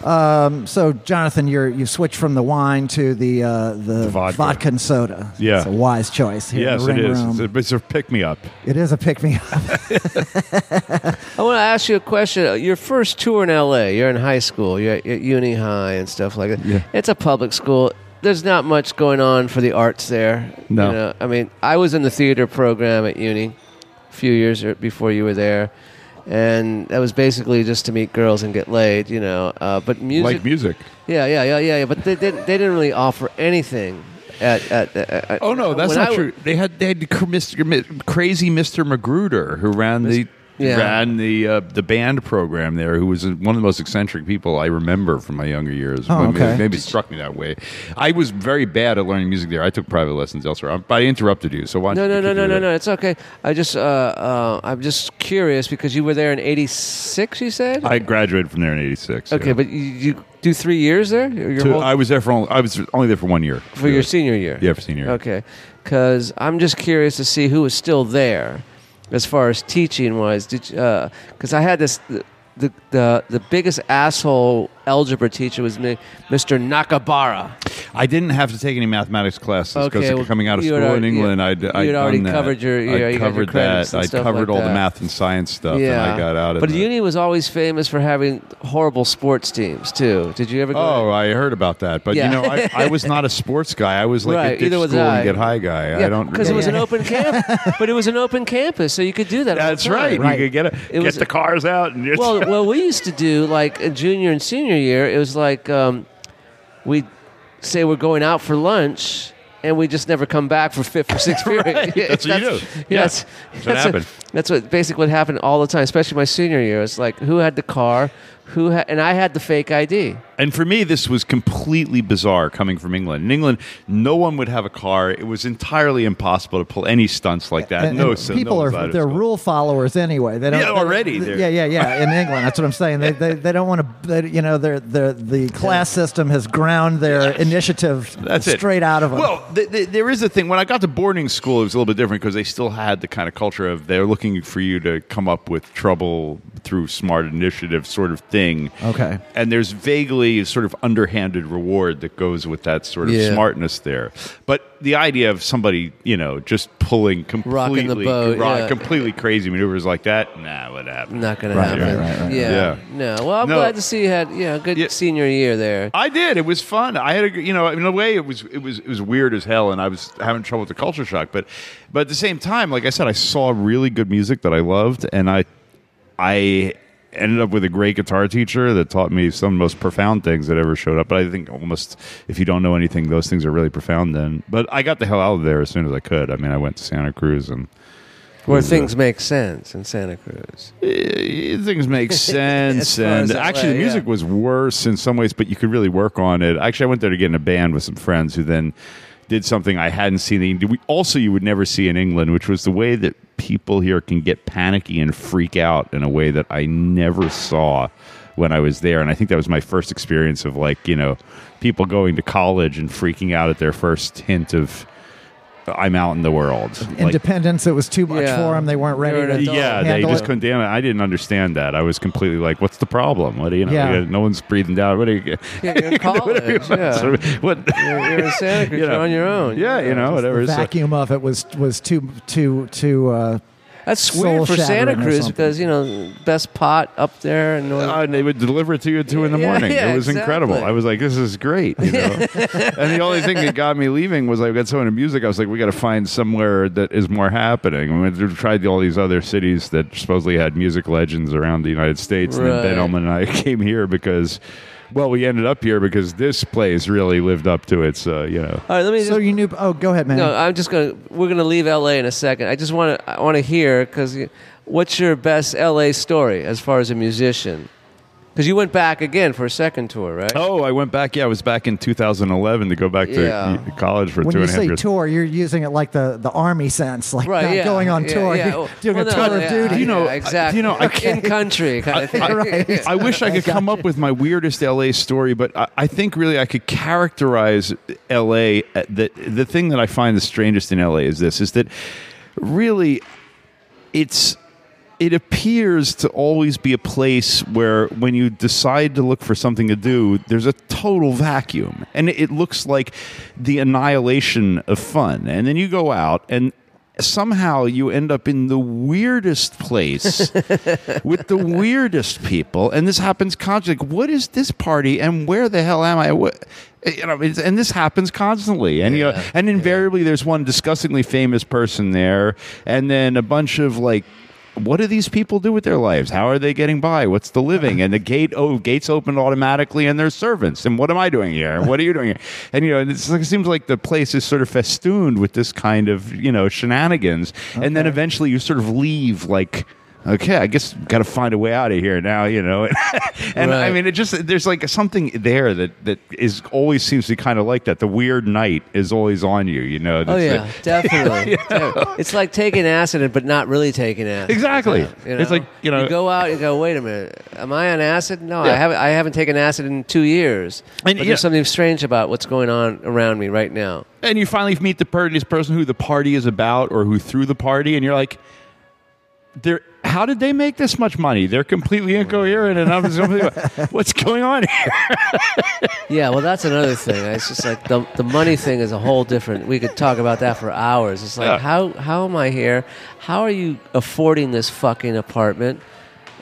Um, so, Jonathan, you're you switched from the wine to the uh, the, vodka. and soda. Yeah. it's a wise choice. Here Yes, in the ring is. Room. It's a, it's a pick me up. it is a pick me up. I want to ask you a question. Your first tour in LA, you're in high school, you're at, at Uni High and stuff like that. Yeah. It's a public school. There's not much going on for the arts there. No. You know, I mean, I was in the theater program at Uni a few years er- before you were there. And that was basically just to meet girls and get laid, you know. Uh, but music, Like music. yeah, yeah, yeah, yeah, yeah. But they didn't. They didn't really offer anything at. at, at, Oh no, that's not I true. They had they had. Crazy Mr. Magruder who ran the Yeah. ran the uh, the band program there. Who was one of the most eccentric people I remember from my younger years. Oh, Maybe- okay. Maybe it struck me that way. I was very bad at learning music there. I took private lessons elsewhere. But I interrupted you, so why? No, no, no, no, no, no. It's okay. I just, uh, uh, I'm just curious because you were there in '86. You said. I graduated from there in '86. okay, but you, you do three years there. Two- whole- I was there for only, I was only there for one year. for your senior year. Yeah, for senior year. Okay, because I'm just curious to see who was still there, as far as teaching was. Did because uh, I had this the the the biggest asshole algebra teacher was Mr. Nakabara. I didn't have to take any mathematics classes because Okay, well, coming out of you had school in already- England, yeah, I'd, I'd had already done that. covered your- yeah, I you got your covered credits that. and I stuff covered like all that. the math and science stuff, and I got out of it. But that. uni was always famous for having horrible sports teams too. Did you ever go? Oh, I heard about that, but Yeah. you know, I, I was not a sports guy. I was like Right, a ditch either was school I. and get high guy. I don't because it was an open camp, but it was an open campus, so you could do that. all the That's time. right. Right. You could get a, It get was- the cars out and just, well, well, we used to do like a junior and senior year. It was like um, we'd say we're going out for lunch, and we just never come back for fifth or sixth period. Right. Yeah, That's what you do. Yeah, Yeah. that's, what that's happened. that's what basically what happened all the time, especially my senior year. It's like who had the car, who had, and I had the fake ID. And for me, this was completely bizarre coming from England. In England, no one would have a car. It was entirely impossible to pull any stunts like that. And- no, and so people no are one's out of they're school. rule followers anyway. They don't Yeah, they- already, they- they're- yeah, yeah, yeah. In England, that's what I'm saying. They they, they don't want to. They, you know, they're, they're, the class system has ground their initiative That's it. straight out of them. Well, th- th- there is a thing. When I got to boarding school, it was a little bit different because they still had the kind of culture of they're looking for you to come up with trouble through smart initiative sort of thing. Okay. And there's vaguely sort of underhanded reward that goes with that sort of Yeah. smartness there. But the idea of somebody, you know, just pulling completely, the boat, rock- yeah. completely crazy maneuvers like that, nah, what happened? Not going to happen. right, right, right. Yeah. Yeah. No. Well, I'm No. glad to see you had you know a good senior year there. I did. It was fun. I had a, you know, in a way, it was it was it was weird as hell, and I was having trouble with the culture shock. But but at the same time, like I said, I saw really good music that I loved, and I I ended up with a great guitar teacher that taught me some of the most profound things that ever showed up. But I think almost if you don't know anything, those things are really profound. Then, but I got the hell out of there as soon as I could. I mean, I went to Santa Cruz and. Where uh, things make sense in Santa Cruz. Eh, things make sense As far as and actually the music yeah. was worse in some ways but you could really work on it actually i went there to get in a band with some friends who then did something i hadn't seen. We also you would never see in england which was the way that people here can get panicky and freak out in a way that i never saw when i was there. And i think that was my first experience of like you know people going to college and freaking out at their first hint of i'm out in the world Like, Independence, it was too much Yeah. for them. They weren't ready to yeah, they just it. couldn't damn it. I didn't understand that. I was completely like, "What's the problem? What do you know? Yeah. no one's breathing down. What are you? Yeah, you're in college. yeah. Sort of- what? You're, you're in Santa Cruz. You know. You're on your own. Yeah, you know, whatever. The So- vacuum of it was was too too too. Uh, That's weird for Santa Cruz because you know best pot up there and Uh, and they would deliver it to you at two in the Yeah, morning. yeah, it was incredible. I was like, "This is great," you know. and the only thing that got me leaving was I got so into music. I was like, "We got to find somewhere that is more happening." And we tried all these other cities that supposedly had music legends around the United States, and then Ben Ellman and I came here because, well, we ended up here because this place really lived up to its, uh, you know. all right. Let me just. so you knew? Oh, go ahead, man. no, I'm just gonna. We're gonna leave L.A. in a second. I just want to. I want to hear because what's your best L.A. story as far as a musician? Because you went back again for a second tour, right? Oh, I went back. Yeah, I was back in 2011 to go back to Yeah. college for when two you and a half say years. tour, you're using it like the, the army sense, like Right, not yeah. going on Yeah, tour, yeah. you're doing Well, a no, tour of duty. You know, yeah, I- exactly. you know, I in country kind of thing. Right. I wish I could come up with my weirdest LA story, but I, I think really I could characterize LA. uh, The the thing that I find the strangest in LA is this: is that really it's it appears to always be a place where when you decide to look for something to do there's a total vacuum. And it, looks like the annihilation of fun. And then you go out and somehow you end up in the weirdest place with the weirdest people. And this happens constantly. Like, what is this party and where the hell am i? What you know, it's, and this happens constantly, and you know, and invariably there's one disgustingly famous person there, and then a bunch of like what do these people do with their lives? How are they getting by? What's the living? And the gate, oh, gates open automatically, and there's servants. And what am I doing here? What are you doing here? And you know, it's like, it seems like the place is sort of festooned with this kind of you know shenanigans. And then eventually you sort of leave like okay, I guess got to find a way out of here now, you know. and I mean, it just there's like something there that that is always seems to be kind of like that. The weird night is always on you, you know. Oh yeah, the- definitely. Definitely. It's like taking acid, but not really taking acid. Exactly. You It's like, you know- go out and go. Wait a minute, am I on acid? No, I haven't. I haven't taken acid in two years. And, but yeah. there's something strange about what's going on around me right now. and you finally meet the per- person who the party is about or who threw the party, and you're like, they're. How did they make this much money? They're completely incoherent, and I'm just what's going on here? Yeah, well, that's another thing. It's just like the the money thing is a whole different. We could talk about that for hours. It's like Yeah. how how am I here? How are you affording this fucking apartment?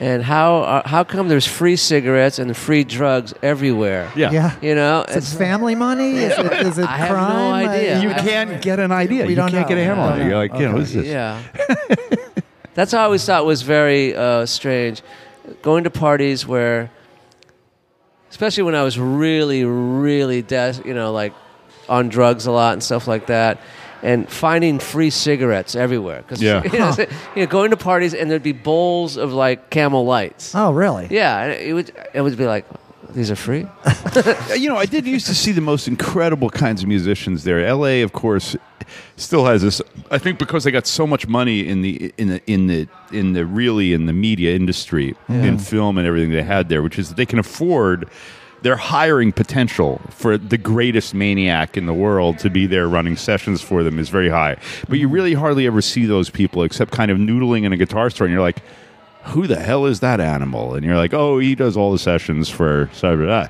And how uh, how come there's free cigarettes and free drugs everywhere? Yeah. You know, Is it family money? Is it, is it I have no crime? idea. Uh, You I- can't get an idea. We you don't can't know. get a handle on Yeah. it. You're like, you know, what is this? Yeah. That's what I always thought was very uh, strange. Going to parties where, especially when I was really, really, des- you know, like on drugs a lot and stuff like that, and finding free cigarettes everywhere. Cause, Yeah. You know, you know, going to parties and there'd be bowls of like Camel Lights. Oh, really? Yeah, and it would it would be like, these are free. You know, I did used to see the most incredible kinds of musicians there. L.A., of course, still has this. I think because they got so much money in the in the in the in the really in the media industry, in film and everything they had there, which is that they can afford. Their hiring potential for the greatest maniac in the world to be there running sessions for them is very high. But you mm-hmm. really hardly ever see those people except kind of noodling in a guitar store, and you're like, who the hell is that animal? And you're like, oh, he does all the sessions for blah.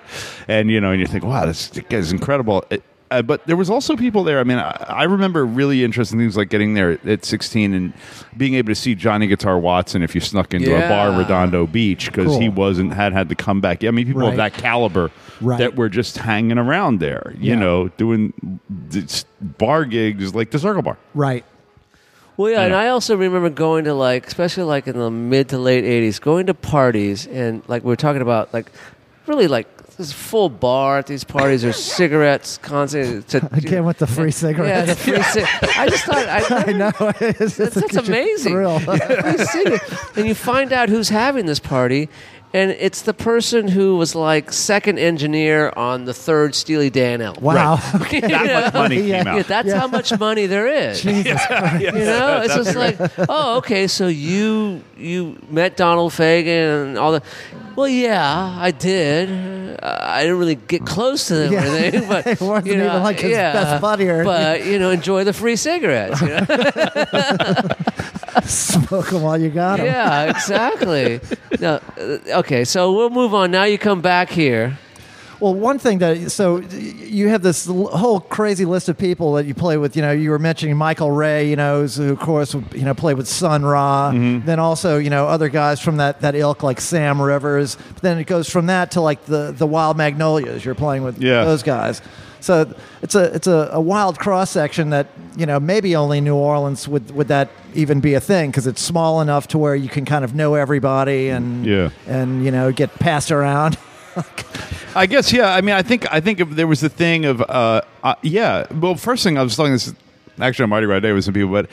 and you know, and you think, wow, this guy's incredible. It- uh, but there was also people there. I mean, I, I remember really interesting things like getting there at 16 and being able to see Johnny Guitar Watson if you snuck into a bar Yeah. Redondo Beach because he wasn't had had the comeback. I mean, people of that caliber Right. that were just hanging around there, you Yeah. know, doing d- bar gigs like the Circle Bar. Right. Well, yeah, and I also remember going to like, especially like in the mid to late '80s, going to parties and like we were talking about, like really like this full bar at these parties. There's cigarettes constant. To, Again with the free cigarettes. yeah, the free cig- I just thought I, I know. It's, That's, it's that's amazing. Thrill. Cigarette. and you find out who's having this party, and it's the person who was like second engineer on the third Steely Dan album. Wow. You That much money Yeah. came out. Yeah, that's how much money there is. Jesus Christ. You know, it's just like, oh, okay, so you you met Donald Fagen and all that. Well, yeah, I did. Uh, I didn't really get close to them Yeah. or anything, but It wasn't you know, even like his yeah, best buddy or- But you know, enjoy the free cigarettes. You know? Smoke them while you got them. yeah, exactly. no, uh, okay, so we'll move on. Now you come back here. Well, one thing that so you have this whole crazy list of people that you play with. You know, you were mentioning Michael Ray. You know, who of course you know played with Sun Ra. Mm-hmm. Then also you know other guys from that that ilk like Sam Rivers. But then it goes from that to like the the Wild Magnolias. You're playing with Yeah. those guys. So it's a it's a, a wild cross section that you know maybe only New Orleans would would that even be a thing because it's small enough to where you can kind of know everybody and Yeah. and you know get passed around. I guess yeah. I mean, I think I think if there was the thing of uh, uh yeah. Well, first thing I was talking this actually on Mardi Gras Day with some people, but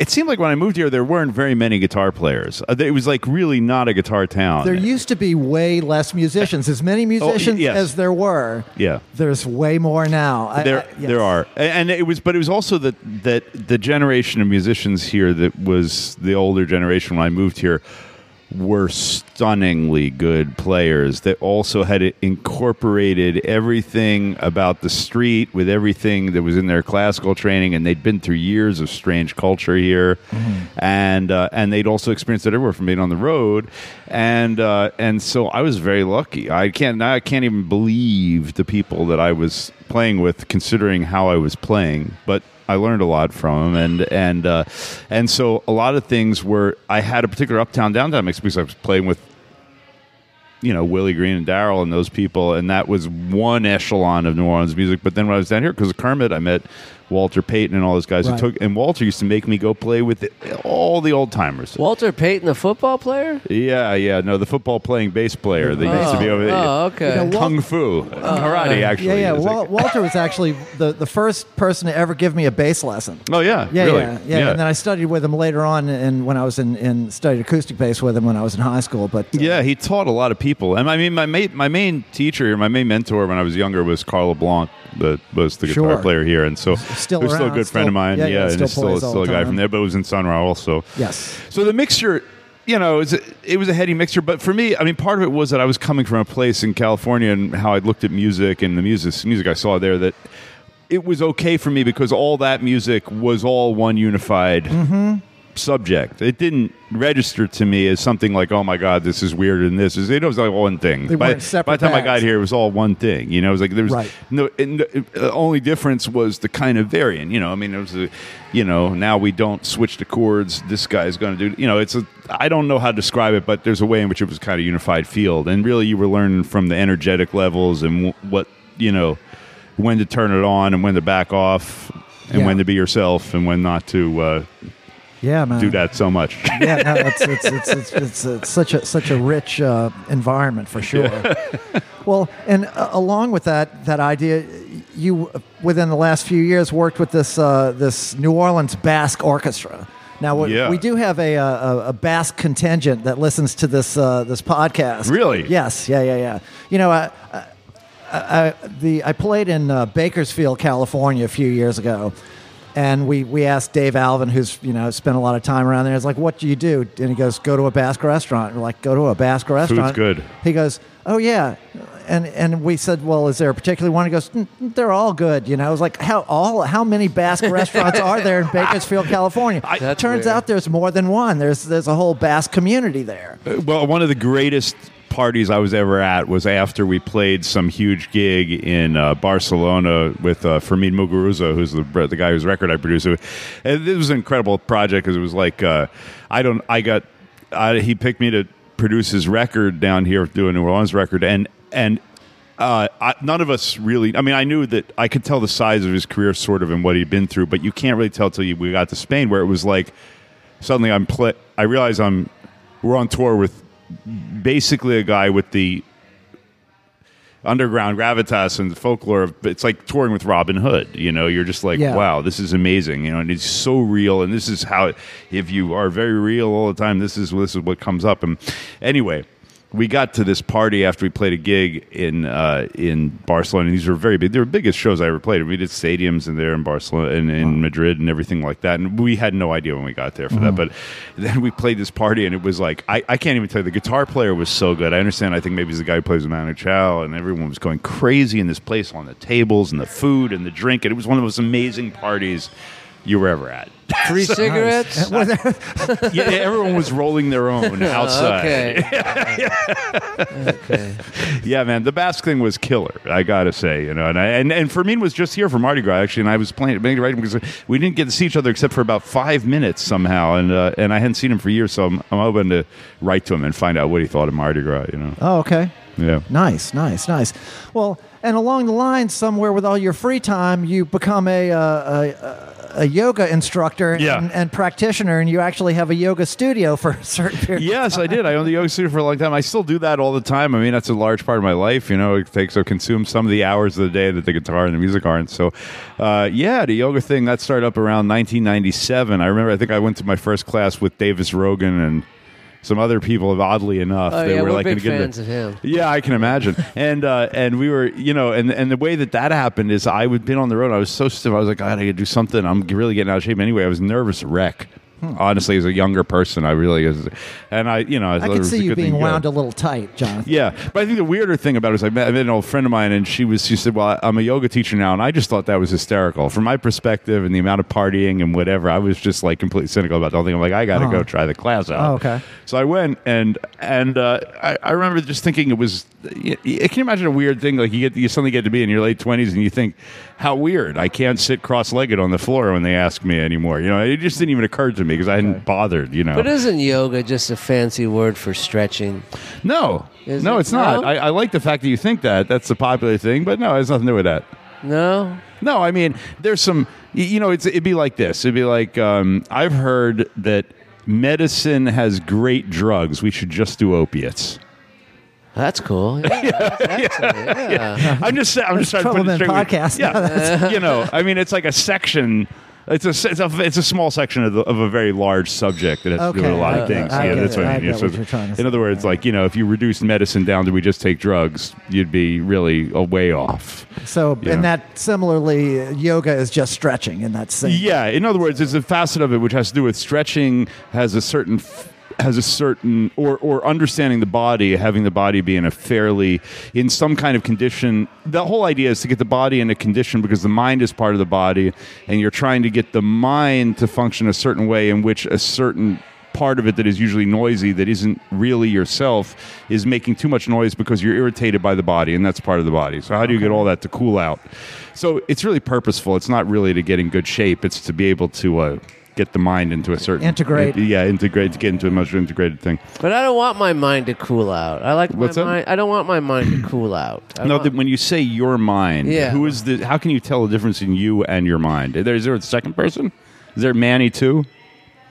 it seemed like when I moved here there weren't very many guitar players. Uh, it was like really not a guitar town. There used to be way less musicians. As many musicians yes. as there were, yeah. there's way more now. I- There, I- yes. there are, A- and it was, but it was also that that the generation of musicians here that was the older generation when I moved here were stunningly good players that also had incorporated everything about the street with everything that was in their classical training, and they'd been through years of strange culture here, and uh, and they'd also experienced it everywhere from being on the road, and uh, and so I was very lucky. I can't I can't even believe the people that I was playing with, considering how I was playing, but. I learned a lot from him, and and uh, and so a lot of things were. I had a particular uptown downtown mix because I was playing with, you know, Willie Green and Daryl and those people, and that was one echelon of New Orleans music. But then when I was down here, because of Kermit, I met Walter Payton and all those guys Right. who took. And Walter used to make me go play with the, all the old timers. Walter Payton, the football player. Yeah, yeah. No, the football playing bass player. They used to be over there. Oh, okay. You know, Wal- Kung Fu, karate. Actually, Yeah, yeah. It's Wal- like- Walter was actually the, the first person to ever give me a bass lesson. oh yeah, Yeah, really? yeah, yeah, And then I studied with him later on, and when I was in, in studied acoustic bass with him when I was in high school. But uh, Yeah, he taught a lot of people, and I mean, my main, my main teacher, my main mentor when I was younger was Carl LeBlanc, that was the guitar Sure. player here, and so Still still a good friend of mine. yeah, Yeah, yeah, and still still still a guy time. from there, but it was in Sun Ra also. yes, So the mixture, you know, it was, a, it was a heady mixture. But for me, I mean, part of it was that I was coming from a place in California and how I looked at music and the music music I saw there that it was okay for me because all that music was all one unified mm-hmm. Subject. It didn't register to me as something like, oh my god, this is weird and this is. It was like one thing. They by, separate by the time I got here, it was all one thing. You know, it was like there was Right. no. And the uh, only difference was the kind of variant. You know, I mean, it was a, you know, now we don't switch the chords. This guy's going to do. You know, it's a. I don't know how to describe it, but there's a way in which it was kind of unified field, and really you were learning from the energetic levels and w- what you know, when to turn it on and when to back off. And Yeah. when to be yourself and when not to uh, yeah, man. do that so much. Yeah, no, it's, it's, it's, it's, it's, it's such a such a rich uh, environment for sure. well, and uh, along with that that idea, you uh, within the last few years worked with this uh, this New Orleans Basque Orchestra. Now we, Yeah. we do have a, a, a Basque contingent that listens to this uh, this podcast. Really? Yes. Yeah. Yeah. Yeah. You know, I, I, I, the I played in uh, Bakersfield, California, a few years ago, and we, we asked Dave Alvin, who's you know spent a lot of time around there. It's like, what do you do? And he goes, go to a Basque restaurant. We're like, go to a Basque restaurant. Food's good. He goes, oh yeah, and and we said, well, is there a particular one? He goes, "Mm, they're all good. You know, I was like, how all how many Basque restaurants are there in Bakersfield, California? That's Turns weird. out there's more than one. There's there's a whole Basque community there. Well, one of the greatest parties I was ever at was after we played some huge gig in uh, Barcelona with uh, Fermin Muguruza, who's the the guy whose record I produced. And it was an incredible project because it was like uh, I don't I got I, he picked me to produce his record down here, do a New Orleans record, and and. Uh, I, none of us really. I mean, I knew that I could tell the size of his career, sort of, and what he'd been through, but you can't really tell till you, we got to Spain, where it was like suddenly I'm play. I realize I'm we're on tour with basically a guy with the underground gravitas and the folklore of it's like touring with Robin Hood you know? You're just like Yeah. wow this is amazing you know? And it's so real and this is how if you are very real all the time this is this is what comes up. And anyway we got to this party after we played a gig in uh, in Barcelona. And these were very big. They were the biggest shows I ever played. We did stadiums in there in Barcelona and in Madrid and everything like that. And we had no idea when we got there for that. But then we played this party, and it was like I, I can't even tell you. The guitar player was so good. I understand. I think maybe he's the guy who plays with Manu Chao, and everyone was going crazy in this place on the tables and the food and the drink. And it was one of the most amazing parties you were ever at. Free cigarettes. Was yeah, everyone was rolling their own outside. Okay. okay. Yeah, man, the Basque thing was killer. I gotta say, you know, and I, and and Fermin was just here for Mardi Gras actually, and I was playing playing right because we didn't get to see each other except for about five minutes somehow, and uh, and I hadn't seen him for years, so I'm, I'm hoping to write to him and find out what he thought of Mardi Gras. You know, oh, okay. yeah. Nice, nice, nice. Well, and along the line, somewhere with all your free time, you become a uh, a, a, a yoga instructor Yeah. and, and practitioner, and you actually have a yoga studio for a certain period. Yes, I did. I owned the yoga studio for a long time. I still do that all the time. I mean, that's a large part of my life. You know, it takes or consumes some of the hours of the day that the guitar and the music aren't. So, uh, yeah, the yoga thing that started up around 1997. I remember. I think I went to my first class with Davis Rogan and some other people. Oddly enough, Oh they yeah, were we're like big fans of him. yeah, I can imagine. and uh, and we were, you know, and and the way that that happened is I would been on the road. I was so stiff. I was like, I gotta do something. I'm really getting out of shape. Anyway, I was nervous wreck. Honestly, as a younger person, I really is, and I, you know, I it could see a you being wound a little tight, Jonathan. Yeah, but I think the weirder thing about it is I met, I met an old friend of mine, and she was she said, "Well, I'm a yoga teacher now," and I just thought that was hysterical from my perspective and the amount of partying and whatever. I was just like completely cynical about the whole thing. I'm like, I got to Uh-huh. go try the class out. Oh, okay. So I went, and and uh, I, I remember just thinking it was. Can you imagine a weird thing like you get you suddenly get to be in your late twenties and you think how weird I can't sit cross legged on the floor when they ask me anymore. You know, it just didn't even occur to me because I hadn't bothered. You know, But isn't yoga just a fancy word for stretching? no, Is no, it? it's not. No? I, I like the fact that you think that. That's a popular thing, but no, it has nothing to do with that. No. No, I mean, there's some. y- You know, it's, it'd be like this. It'd be like um, I've heard that medicine has great drugs. We should just do opiates. That's cool. Yeah, that's excellent. yeah. I'm just. sa- I'm just trying to put it Troubleman straight. podcast. Yeah, you know. I mean, it's like a section. It's a, it's a it's a small section of, the, of a very large subject that has to do with a lot of things. I yeah, that's what I mean. get So trying to in other words, like you know, if you reduce medicine down to we just take drugs, you'd be really a way off. So, and that similarly, yoga is just stretching in that same. Yeah, in other words, it's a facet of it which has to do with stretching has a certain f- has a certain or or understanding the body, having the body be in a fairly in some kind of condition. The whole idea is to get the body in a condition because the mind is part of the body, and you're trying to get the mind to function a certain way in which a certain part of it that is usually noisy that isn't really yourself is making too much noise because you're irritated by the body and that's part of the body. So how do you get all that to cool out? So it's really purposeful. It's not really to get in good shape. It's to be able to uh, get the mind into a certain Integrate. yeah integrate to get into a much more integrated thing But I don't want my mind to cool out. I like my What's that? mind. I don't want my mind to cool out. I no want- when you say your mind Yeah. who is the how can you tell the difference in you and your mind is there, is there a second person is there manny too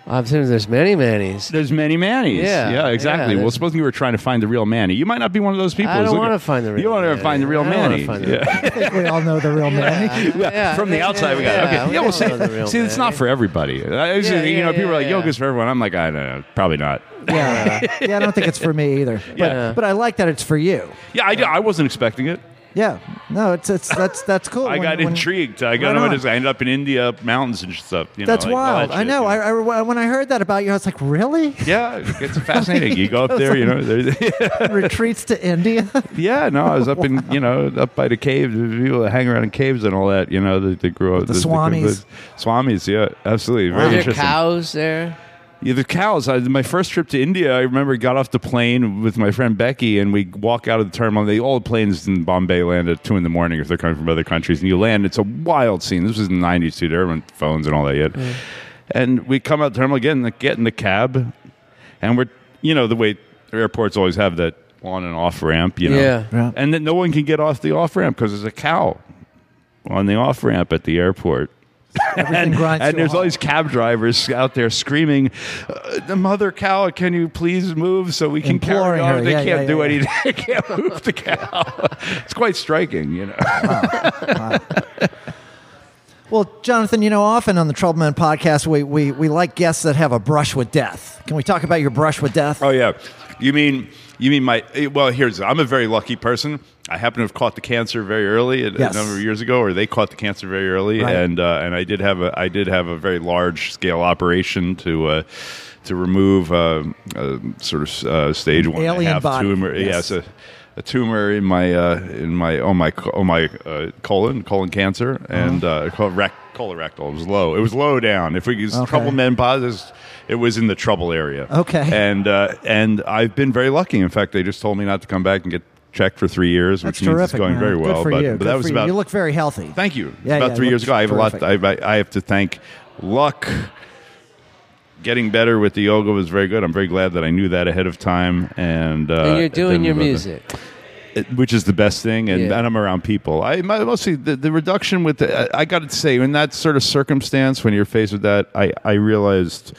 I'm saying there's many Manny's. There's many Mannies. Yeah, yeah, exactly. yeah, well, suppose you were trying to find the real Manny. You might not be one of those people. I don't wanna find the real Manny. You want to Manny. find the real I don't wanna Manny. the yeah. I think we all know the real man. Yeah, Yeah, from the yeah, outside, we got it. Okay. we Yeah, well, all see, know the real see, it's not for everybody. I was, Yeah, you know, yeah, people are like, yoga's yeah. for everyone. I'm like, I don't know, probably not. Yeah, yeah. I don't think it's for me either. But, Yeah. but I like that it's for you. Yeah, I, I wasn't expecting it. Yeah, no, it's it's that's that's cool. I When- got when- intrigued. I got. Right. I ended up in India mountains and stuff. You know, That's like, wild. that I know. you I, I when I heard that about you, I was like, really? yeah, it's fascinating. You go up there, you know. there's- Retreats to India? Yeah, no, I was up in you know up by the caves. People that hang around in caves and all that. You know, that they grew up. The swamis. swamis, yeah, absolutely, very Are there interesting. cows there? Yeah, the cows. I, my first trip to India, I remember got off the plane with my friend Becky, and we walk out of the terminal. They all the planes in Bombay land at two in the morning if they're coming from other countries, and you land. It's a wild scene. This was in the '90s too. There weren't phones and all that yet. And we come out the terminal again, get in the cab, and we're you know the way airports always have that on and off ramp, you know, Yeah. Yeah. and then no one can get off the off ramp because there's a cow on the off ramp at the airport. Everything grinds And there's all these cab drivers out there screaming, uh, "The mother cow, can you please move so we can carry on?" her. They Yeah, can't yeah, do yeah, anything. They can't move the cow. it's quite striking, you know. Well, Jonathan, you know, often on the Troubleman podcast, we, we, we like guests that have a brush with death. Can we talk about your brush with death? Oh yeah, you mean you mean my? eh, Well, here's I'm a very lucky person. I happen to have caught the cancer very early a, a number of years ago, or they caught the cancer very early, Right. and uh, and I did have a I did have a very large scale operation to. Uh, to remove uh, a sort of uh, stage one and a half body, tumor, yes. yes, a, a tumor in my uh, in my on my on my uh, colon colon cancer and uh, col- rec- colorectal. It was low. It was low down. If we use Okay. trouble men positives, it was in the trouble area. Okay. And uh, and I've been very lucky. In fact, they just told me not to come back and get checked for three years, That's which means terrific. it's going man. very well. Good for but you. but Good that was for you. about. You look very healthy. Thank you. Yeah, about yeah, three it years ago, I have a lot. terrific. I, I have to thank luck. Getting better with the yoga was very good. I'm very glad that I knew that ahead of time. And, uh, and you're doing your music. it- which is the best thing, and, Yeah. and I'm around people. I my, mostly the, the reduction with the, I, I got to say, in that sort of circumstance, when you're faced with that, I I realized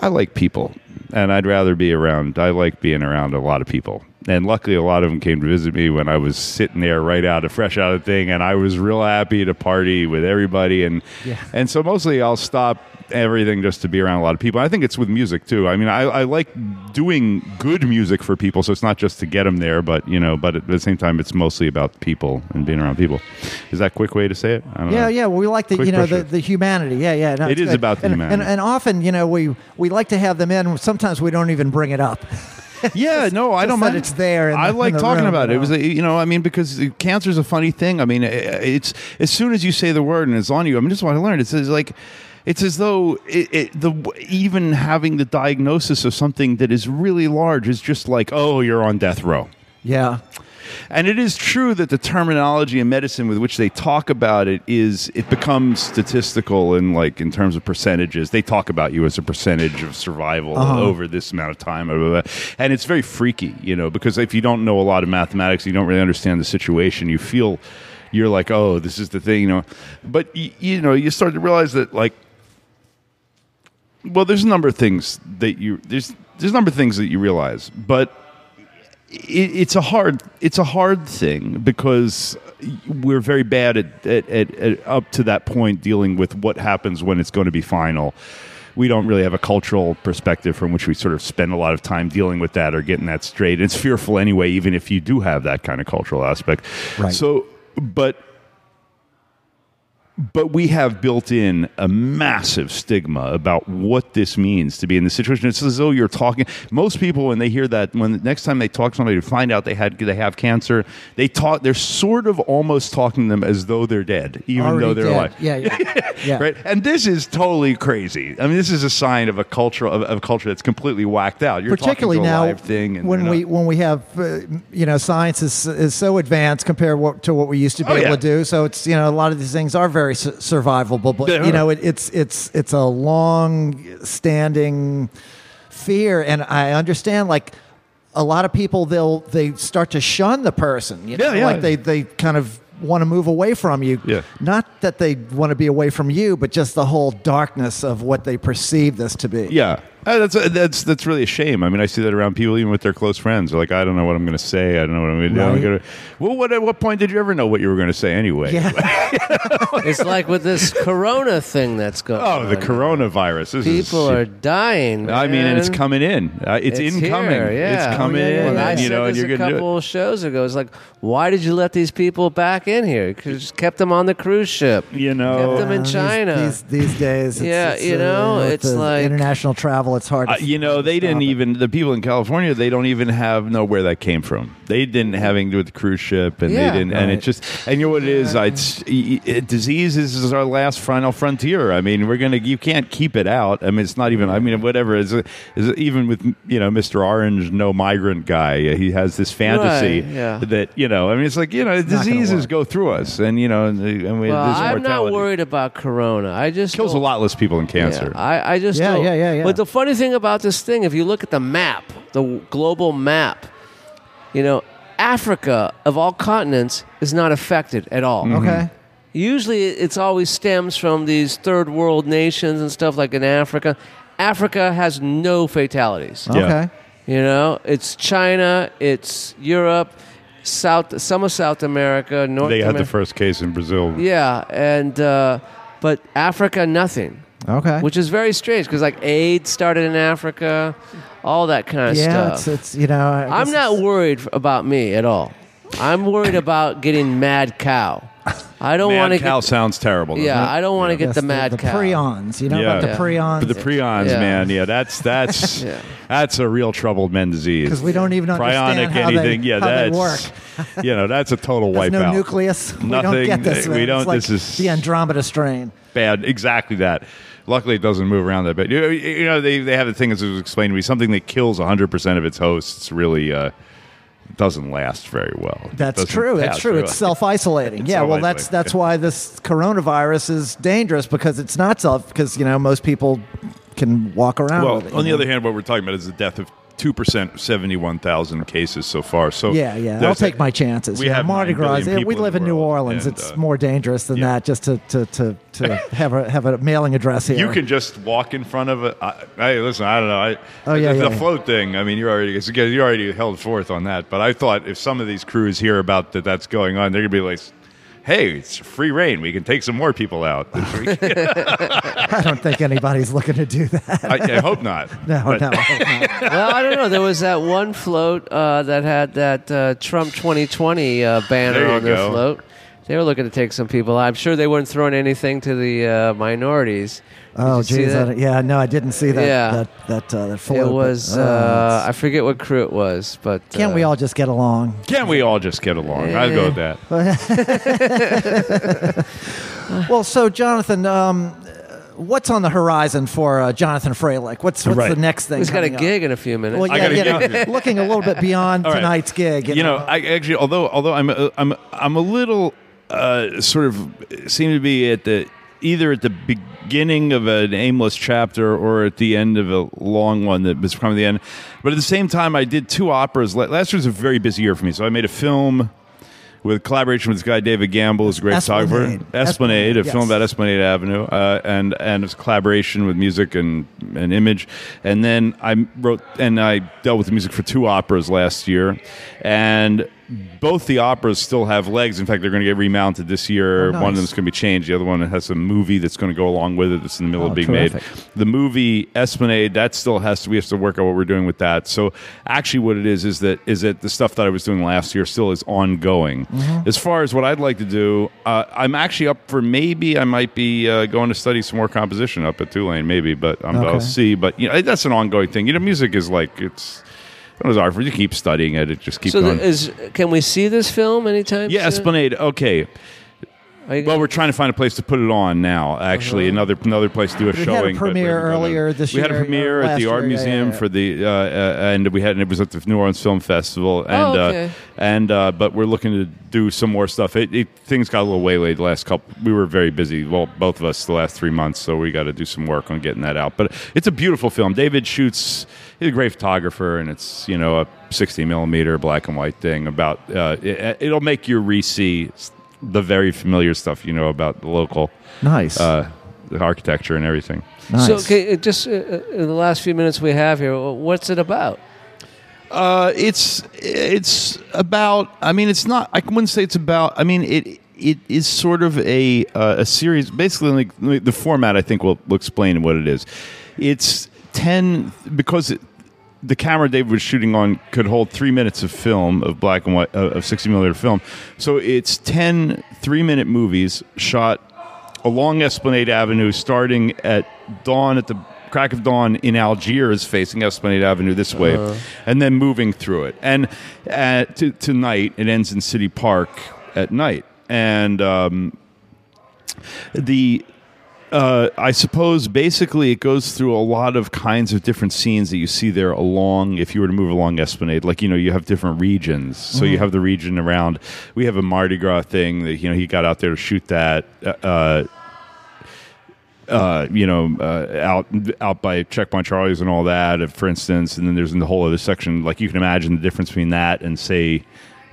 I like people, and I'd rather be around. I like being around a lot of people. And luckily, a lot of them came to visit me when I was sitting there right out of fresh out of the thing, and I was real happy to party with everybody. And Yeah. and so mostly I'll stop everything just to be around a lot of people. I think it's with music too. I mean, I, I like doing good music for people, so it's not just to get them there, but you know, but at the same time, it's mostly about people and being around people. Is that a quick way to say it? I don't Yeah, know. yeah. Well, we like the Quick you know the, the humanity. Yeah, yeah. No, it's good. about the and, humanity. And, and often, you know, we we like to have them in. Sometimes we don't even bring it up. Yeah, no, I don't mind. it's there I the- like talking room, about it. It was, a, you know, I mean, because cancer is a funny thing. I mean, it's as soon as you say the word and it's on you. I mean, just what I learned. It's, it's like. It's as though it, it, the even having the diagnosis of something that is really large is just like, oh, you're on death row. Yeah. And it is true that the terminology in medicine with which they talk about it is it becomes statistical in like in terms of percentages. They talk about you as a percentage of survival Uh-huh. over this amount of time, blah, blah, blah. and it's very freaky, you know, because if you don't know a lot of mathematics, you don't really understand the situation. You feel you're like, oh, this is the thing, you know. But y- you know, you start to realize that like, well, there's a number of things that you there's there's a number of things that you realize, but it's a hard it's a hard thing because we're very bad at, at, at, at up to that point dealing with what happens when it's going to be final. We don't really have a cultural perspective from which we sort of spend a lot of time dealing with that or getting that straight. It's fearful anyway, even if you do have that kind of cultural aspect. Right. So, but but we have built in a massive stigma about what this means to be in this situation. It's as though you're talking. Most people, when they hear that, when the next time they talk to somebody to find out they had they have cancer, they talk. They're sort of almost talking to them as though they're dead, even Already though they're dead. alive. Yeah, yeah, yeah. Right, and this is totally crazy. I mean, this is a sign of a culture of, of a culture that's completely whacked out. You're particularly talking to a now live thing, and when we not- when we have uh, you know science is is so advanced compared what, to what we used to be Oh, able yeah. to do. So it's you know a lot of these things are very su- survivable, but you know it, it's it's it's a long standing fear, and I understand like. A lot of people they'll they start to shun the person. You know? Yeah, yeah. Like they they kind of want to move away from you. Yeah. Not that they want to be away from you, but just the whole darkness of what they perceive this to be. Yeah, Uh, that's that's that's really a shame. I mean, I see that around people, even with their close friends. They're like, I don't know what I'm going to say. I don't know what I'm going to do. I'm Right. gonna... Well, what at what point did you ever know what you were going to say anyway? Yeah. It's like with this Corona thing that's going. Oh, the coronavirus. This is- People are dying. I mean, and it's coming in. Uh, it's, It's incoming. here, yeah. It's coming Oh, yeah, yeah, in. yeah. I and, you know, and you're a going to do couple it. of shows ago. It's like, why did you let these people back in here? You could just kept them on the cruise ship. You know, kept them in Uh, these- China. These, these, days. It's, Yeah, it's, you uh, know, with it's like- international travel. It's hard. To Uh, you know, they didn't it. even the people in California. They don't even have know where that came from. They didn't have anything to do with the cruise ship, and Yeah. they didn't. And it just and you know what it is. It's, it, disease is, our last final frontier. I mean, we're gonna you can't keep it out. I mean, it's not even. I mean, whatever is is even with you know Mister Orange, no migrant guy. He has this fantasy Right, yeah. that you know. I mean, it's like you know, gonna diseases go through us, and you know, and, and we, well, I'm not worried about Corona. I just Kills a lot less people than cancer. Yeah, I, I just Yeah, yeah, yeah, yeah. But the funny thing about this thing, if you look at the map, the global map, you know, Africa of all continents is not affected at all. Mm-hmm. Okay. Usually, it's always stems from these third world nations and stuff like in Africa. Africa has no fatalities. Yeah. Okay. You know, it's China, it's Europe, South, some of South America, North. they had the first case in Brazil. Yeah, and uh, but Africa, nothing Okay. which is very strange because like AIDS started in Africa, all that kind of yeah, stuff. it's, it's you know. I I'm not worried about me at all. I'm worried about getting mad cow. I don't want to. Mad cow get. sounds terrible. Yeah, it? I don't want to get yes, the mad the, cow. prions. You know Yeah. about the Yeah. prions. But the prions, Yeah. man, yeah, that's that's Yeah. that's a real troubled men disease. because we don't even understand Prionic how anything, they, yeah, how they that's work. you know, that's a total There's no wipeout. nucleus. we don't Nothing- get this. Eh, we don't- It's like this is- the Andromeda strain. Bad, exactly that. Luckily, it doesn't move around that bit. You know, you know they they have the thing as it was explained to me, something that kills 100 percent of its hosts really uh, doesn't last very well. That's true. That's true. It's self isolating. Yeah. Well, that's that's why this coronavirus is dangerous because it's not self because you know most people can walk around. Well, with it, on the know? other hand, what we're talking about is the death of two percent, seventy-one thousand cases so far. So Yeah, yeah. I'll take my chances. We know, have Mardi Gras. yeah, we live in New Orleans. and, it's uh, more dangerous than yeah. that. Just to to to, to have a have a mailing address here. You can just walk in front of it. Hey, listen, I don't know. I, Oh, yeah, the, yeah, the yeah. float thing. I mean, you already it's again, you already held forth on that. But I thought if some of these krewes hear about that that's going on, they're gonna be like, "Hey, it's free reign. We can take some more people out." I don't think anybody's looking to do that. I, I hope not. No, But- no. no. well, I don't know. There was that one float uh, that had that uh, Trump 2020 uh, banner on their go. float. They were looking to take some people. I'm sure they weren't throwing anything to the uh, minorities. Did Oh, you geez. I that? yeah, no, I didn't see that. Yeah. That that uh, that It float, but, was. oh, Uh, it's- I forget what krewe it was, but can't uh, we all just get along? Can't we all just get along? I'd go with that. Well, so Jonathan, um, what's on the horizon for uh, Jonathan Freilich? What's what's Right. the next thing? He's got a coming up? gig in a few minutes. Well, I yeah, got a you know, gig. looking a little bit beyond All right. tonight's gig. You know, I actually, although although I'm uh, I'm I'm a little uh, sort of seem to be at the either at the beginning of an aimless chapter or at the end of a long one that was coming to the end. But at the same time, I did two operas. Last year was a very busy year for me, so I made a film. with collaboration with this guy David Gamble, who's a great photographer. Esplanade. Esplanade, Esplanade, a film about Esplanade Avenue, uh, and and it's collaboration with music and and image. And then I wrote and I dealt with the music for two operas last year, and both the operas still have legs. In fact, they're going to get remounted this year. Oh, nice. One of them is going to be changed. The other one has a movie that's going to go along with it. That's in the middle Oh, of being terrific. made. The movie Esplanade that still has to. We have to work out what we're doing with that. So actually, what it is is that is that the stuff that I was doing last year still is ongoing. Mm-hmm. As far as what I'd like to do, uh, I'm actually up for maybe I might be uh, going to study some more composition up at Tulane, maybe, but um, Okay. I'll see. But you know, that's an ongoing thing. You know, music is like it's. It was art. You to keep studying it. It just keeps So going. th- is can we see this film anytime? yeah, soon? Esplanade. Okay. You Well, gonna- we're trying to find a place to put it on now. Actually, Uh-huh. another another place to do a It had a showing. premiere we haven't done earlier this year. we had a year, premiere or at the last art year, yeah, museum yeah, yeah. for the, uh, uh, and we had it was at the New Orleans Film Festival, and Oh, okay. uh, and uh, but we're looking to do some more stuff. It, it things got a little waylaid the last couple. We were very busy. Well, both of us the last three months, so we got to do some work on getting that out. But it's a beautiful film. David shoots. He's a great photographer, and it's you know a 60 millimeter black and white thing about. Uh, it, it'll make you re-see the very familiar stuff you know about the local Nice. uh, the architecture and everything. nice. So okay, uh, just uh, uh, in the last few minutes we have here, what's it about? Uh, it's it's about. I mean, it's not. I wouldn't say it's about. I mean, it it is sort of a uh, a series. Basically, like the format. I think will will explain what it is. It's ten because. The camera David was shooting on could hold three minutes of film of black and white uh, of 60 millimeter film. So it's 10 three minute movies shot along Esplanade Avenue, starting at dawn at the crack of dawn in Algiers, facing Esplanade Avenue this way, and then moving through it. And at, to, tonight, it ends in City Park at night. And um, the uh, I suppose basically it goes through a lot of kinds of different scenes that you see there along. If you were to move along Esplanade, like you know, you have different regions. So you have the region around. We have a Mardi Gras thing that you know he got out there to shoot that. Uh, uh, you know, uh, out out by Checkpoint Charlie's and all that, uh, for instance, and then there's in the whole other section. Like you can imagine the difference between that and say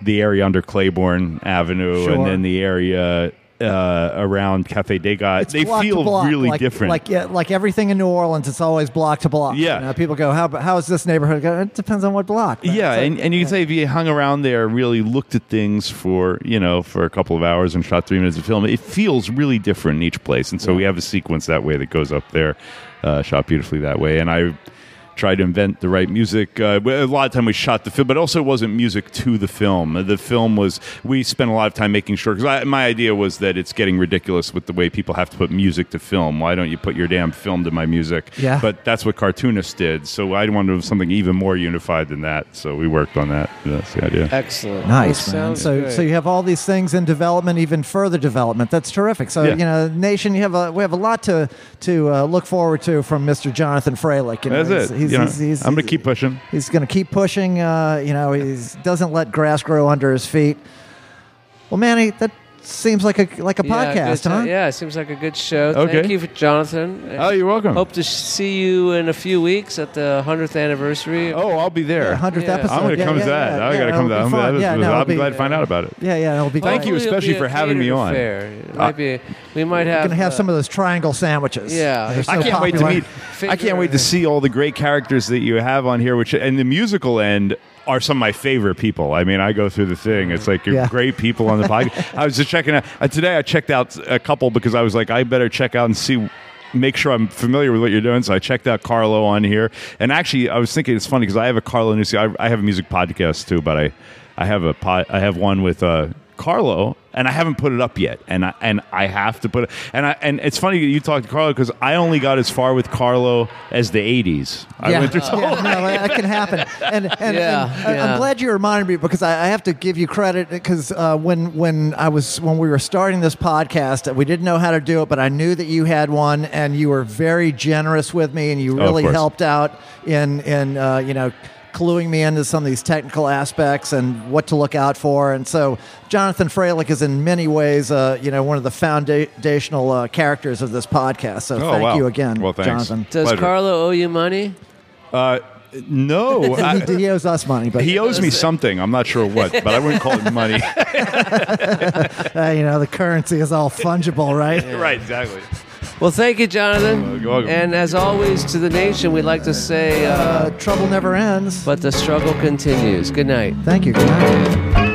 the area under Claiborne Avenue, Sure. and then the area uh, around Cafe Degas. It's They feel block, really like, different. Like yeah, like everything in New Orleans, it's always block to block. Yeah. You know, people go, how how is this neighborhood? Go, It depends on what block. yeah, like- and, and you can say if you hung around there, really looked at things for you know for a couple of hours and shot three minutes of film, it feels really different in each place. And so we have a sequence that way that goes up there, uh, shot beautifully that way. And I tried to invent the right music. Uh, a lot of time we shot the film, but also it wasn't music to the film. The film was we spent a lot of time making sure because my idea was that it's getting ridiculous with the way people have to put music to film. Why don't you put your damn film to my music? Yeah. But that's what cartoonists did. So I wanted something even more unified than that. So we worked on that. That's the idea. Excellent. Nice, man. sounds So, great. so you have all these things in development, even further development. That's terrific. So, Yeah. you know, nation, you have a we have a lot to to uh, look forward to from Mr. Jonathan Freilich. You know, That's he's, it. He's, You know, he's, he's, I'm going to keep pushing. He's going to keep pushing. Uh, you know, he doesn't let grass grow under his feet. Well, Manny, that seems like a like a Yeah, podcast, good, huh? Yeah, it seems like a good show. Okay. Thank you, for Jonathan. Oh, you're welcome. Hope to see you in a few weeks at the hundredth anniversary. Oh, I'll be there. Hundredth Yeah. episode. I'm going to yeah, come yeah, to that. yeah, I yeah, got to come to it'll that. be I'm, fun. Yeah, I'll no, it'll be glad to find out about it. Yeah, yeah, it'll be. Thank great. you Hopefully especially it'll be for having me catered on. affair. It might be. We might We're have. going to have uh, some of those triangle sandwiches. Yeah. They're so I can't wait to popular. meet. I can't wait to see all the great characters that you have on here. Which and the musical end are some of my favorite people. I mean, I go through the thing. It's like you're Yeah. great people on the podcast. I was just checking out uh, today. I checked out a couple because I was like, I better check out and see. Make sure I'm familiar with what you're doing. So I checked out Carlo on here, and actually, I was thinking it's funny because I have a Carlo Nuzzo. I, I have a music podcast too, but I, I have a pod, I have one with uh, Carlo, and I haven't put it up yet, and I and I have to put it. And I and it's funny you talked to Carlo because I only got as far with Carlo as the '80s. I yeah, went through yeah, no, that can happen. And, and, Yeah, and I- yeah. I'm glad you reminded me because I, I have to give you credit because uh, when when I was when we were starting this podcast, we didn't know how to do it, but I knew that you had one, and you were very generous with me, and you Oh, really course. helped out in in uh, you know. Cluing me into some of these technical aspects and what to look out for, and so Jonathan Freilich is in many ways, uh, you know, one of the foundational uh, characters of this podcast. So Oh, thank wow. you again, Well, thanks. Jonathan. Does Pleasure. Carlo owe you money? Uh, no, I- he, he owes us money, but he owes me something. I'm not sure what, but I wouldn't call it money. uh, you know the currency is all fungible, right? right, exactly. Well, thank you, Jonathan. you're welcome. And as always, to the nation, we'd like to say, uh, Uh, trouble never ends. but the struggle continues. Good night. Thank you. Good night.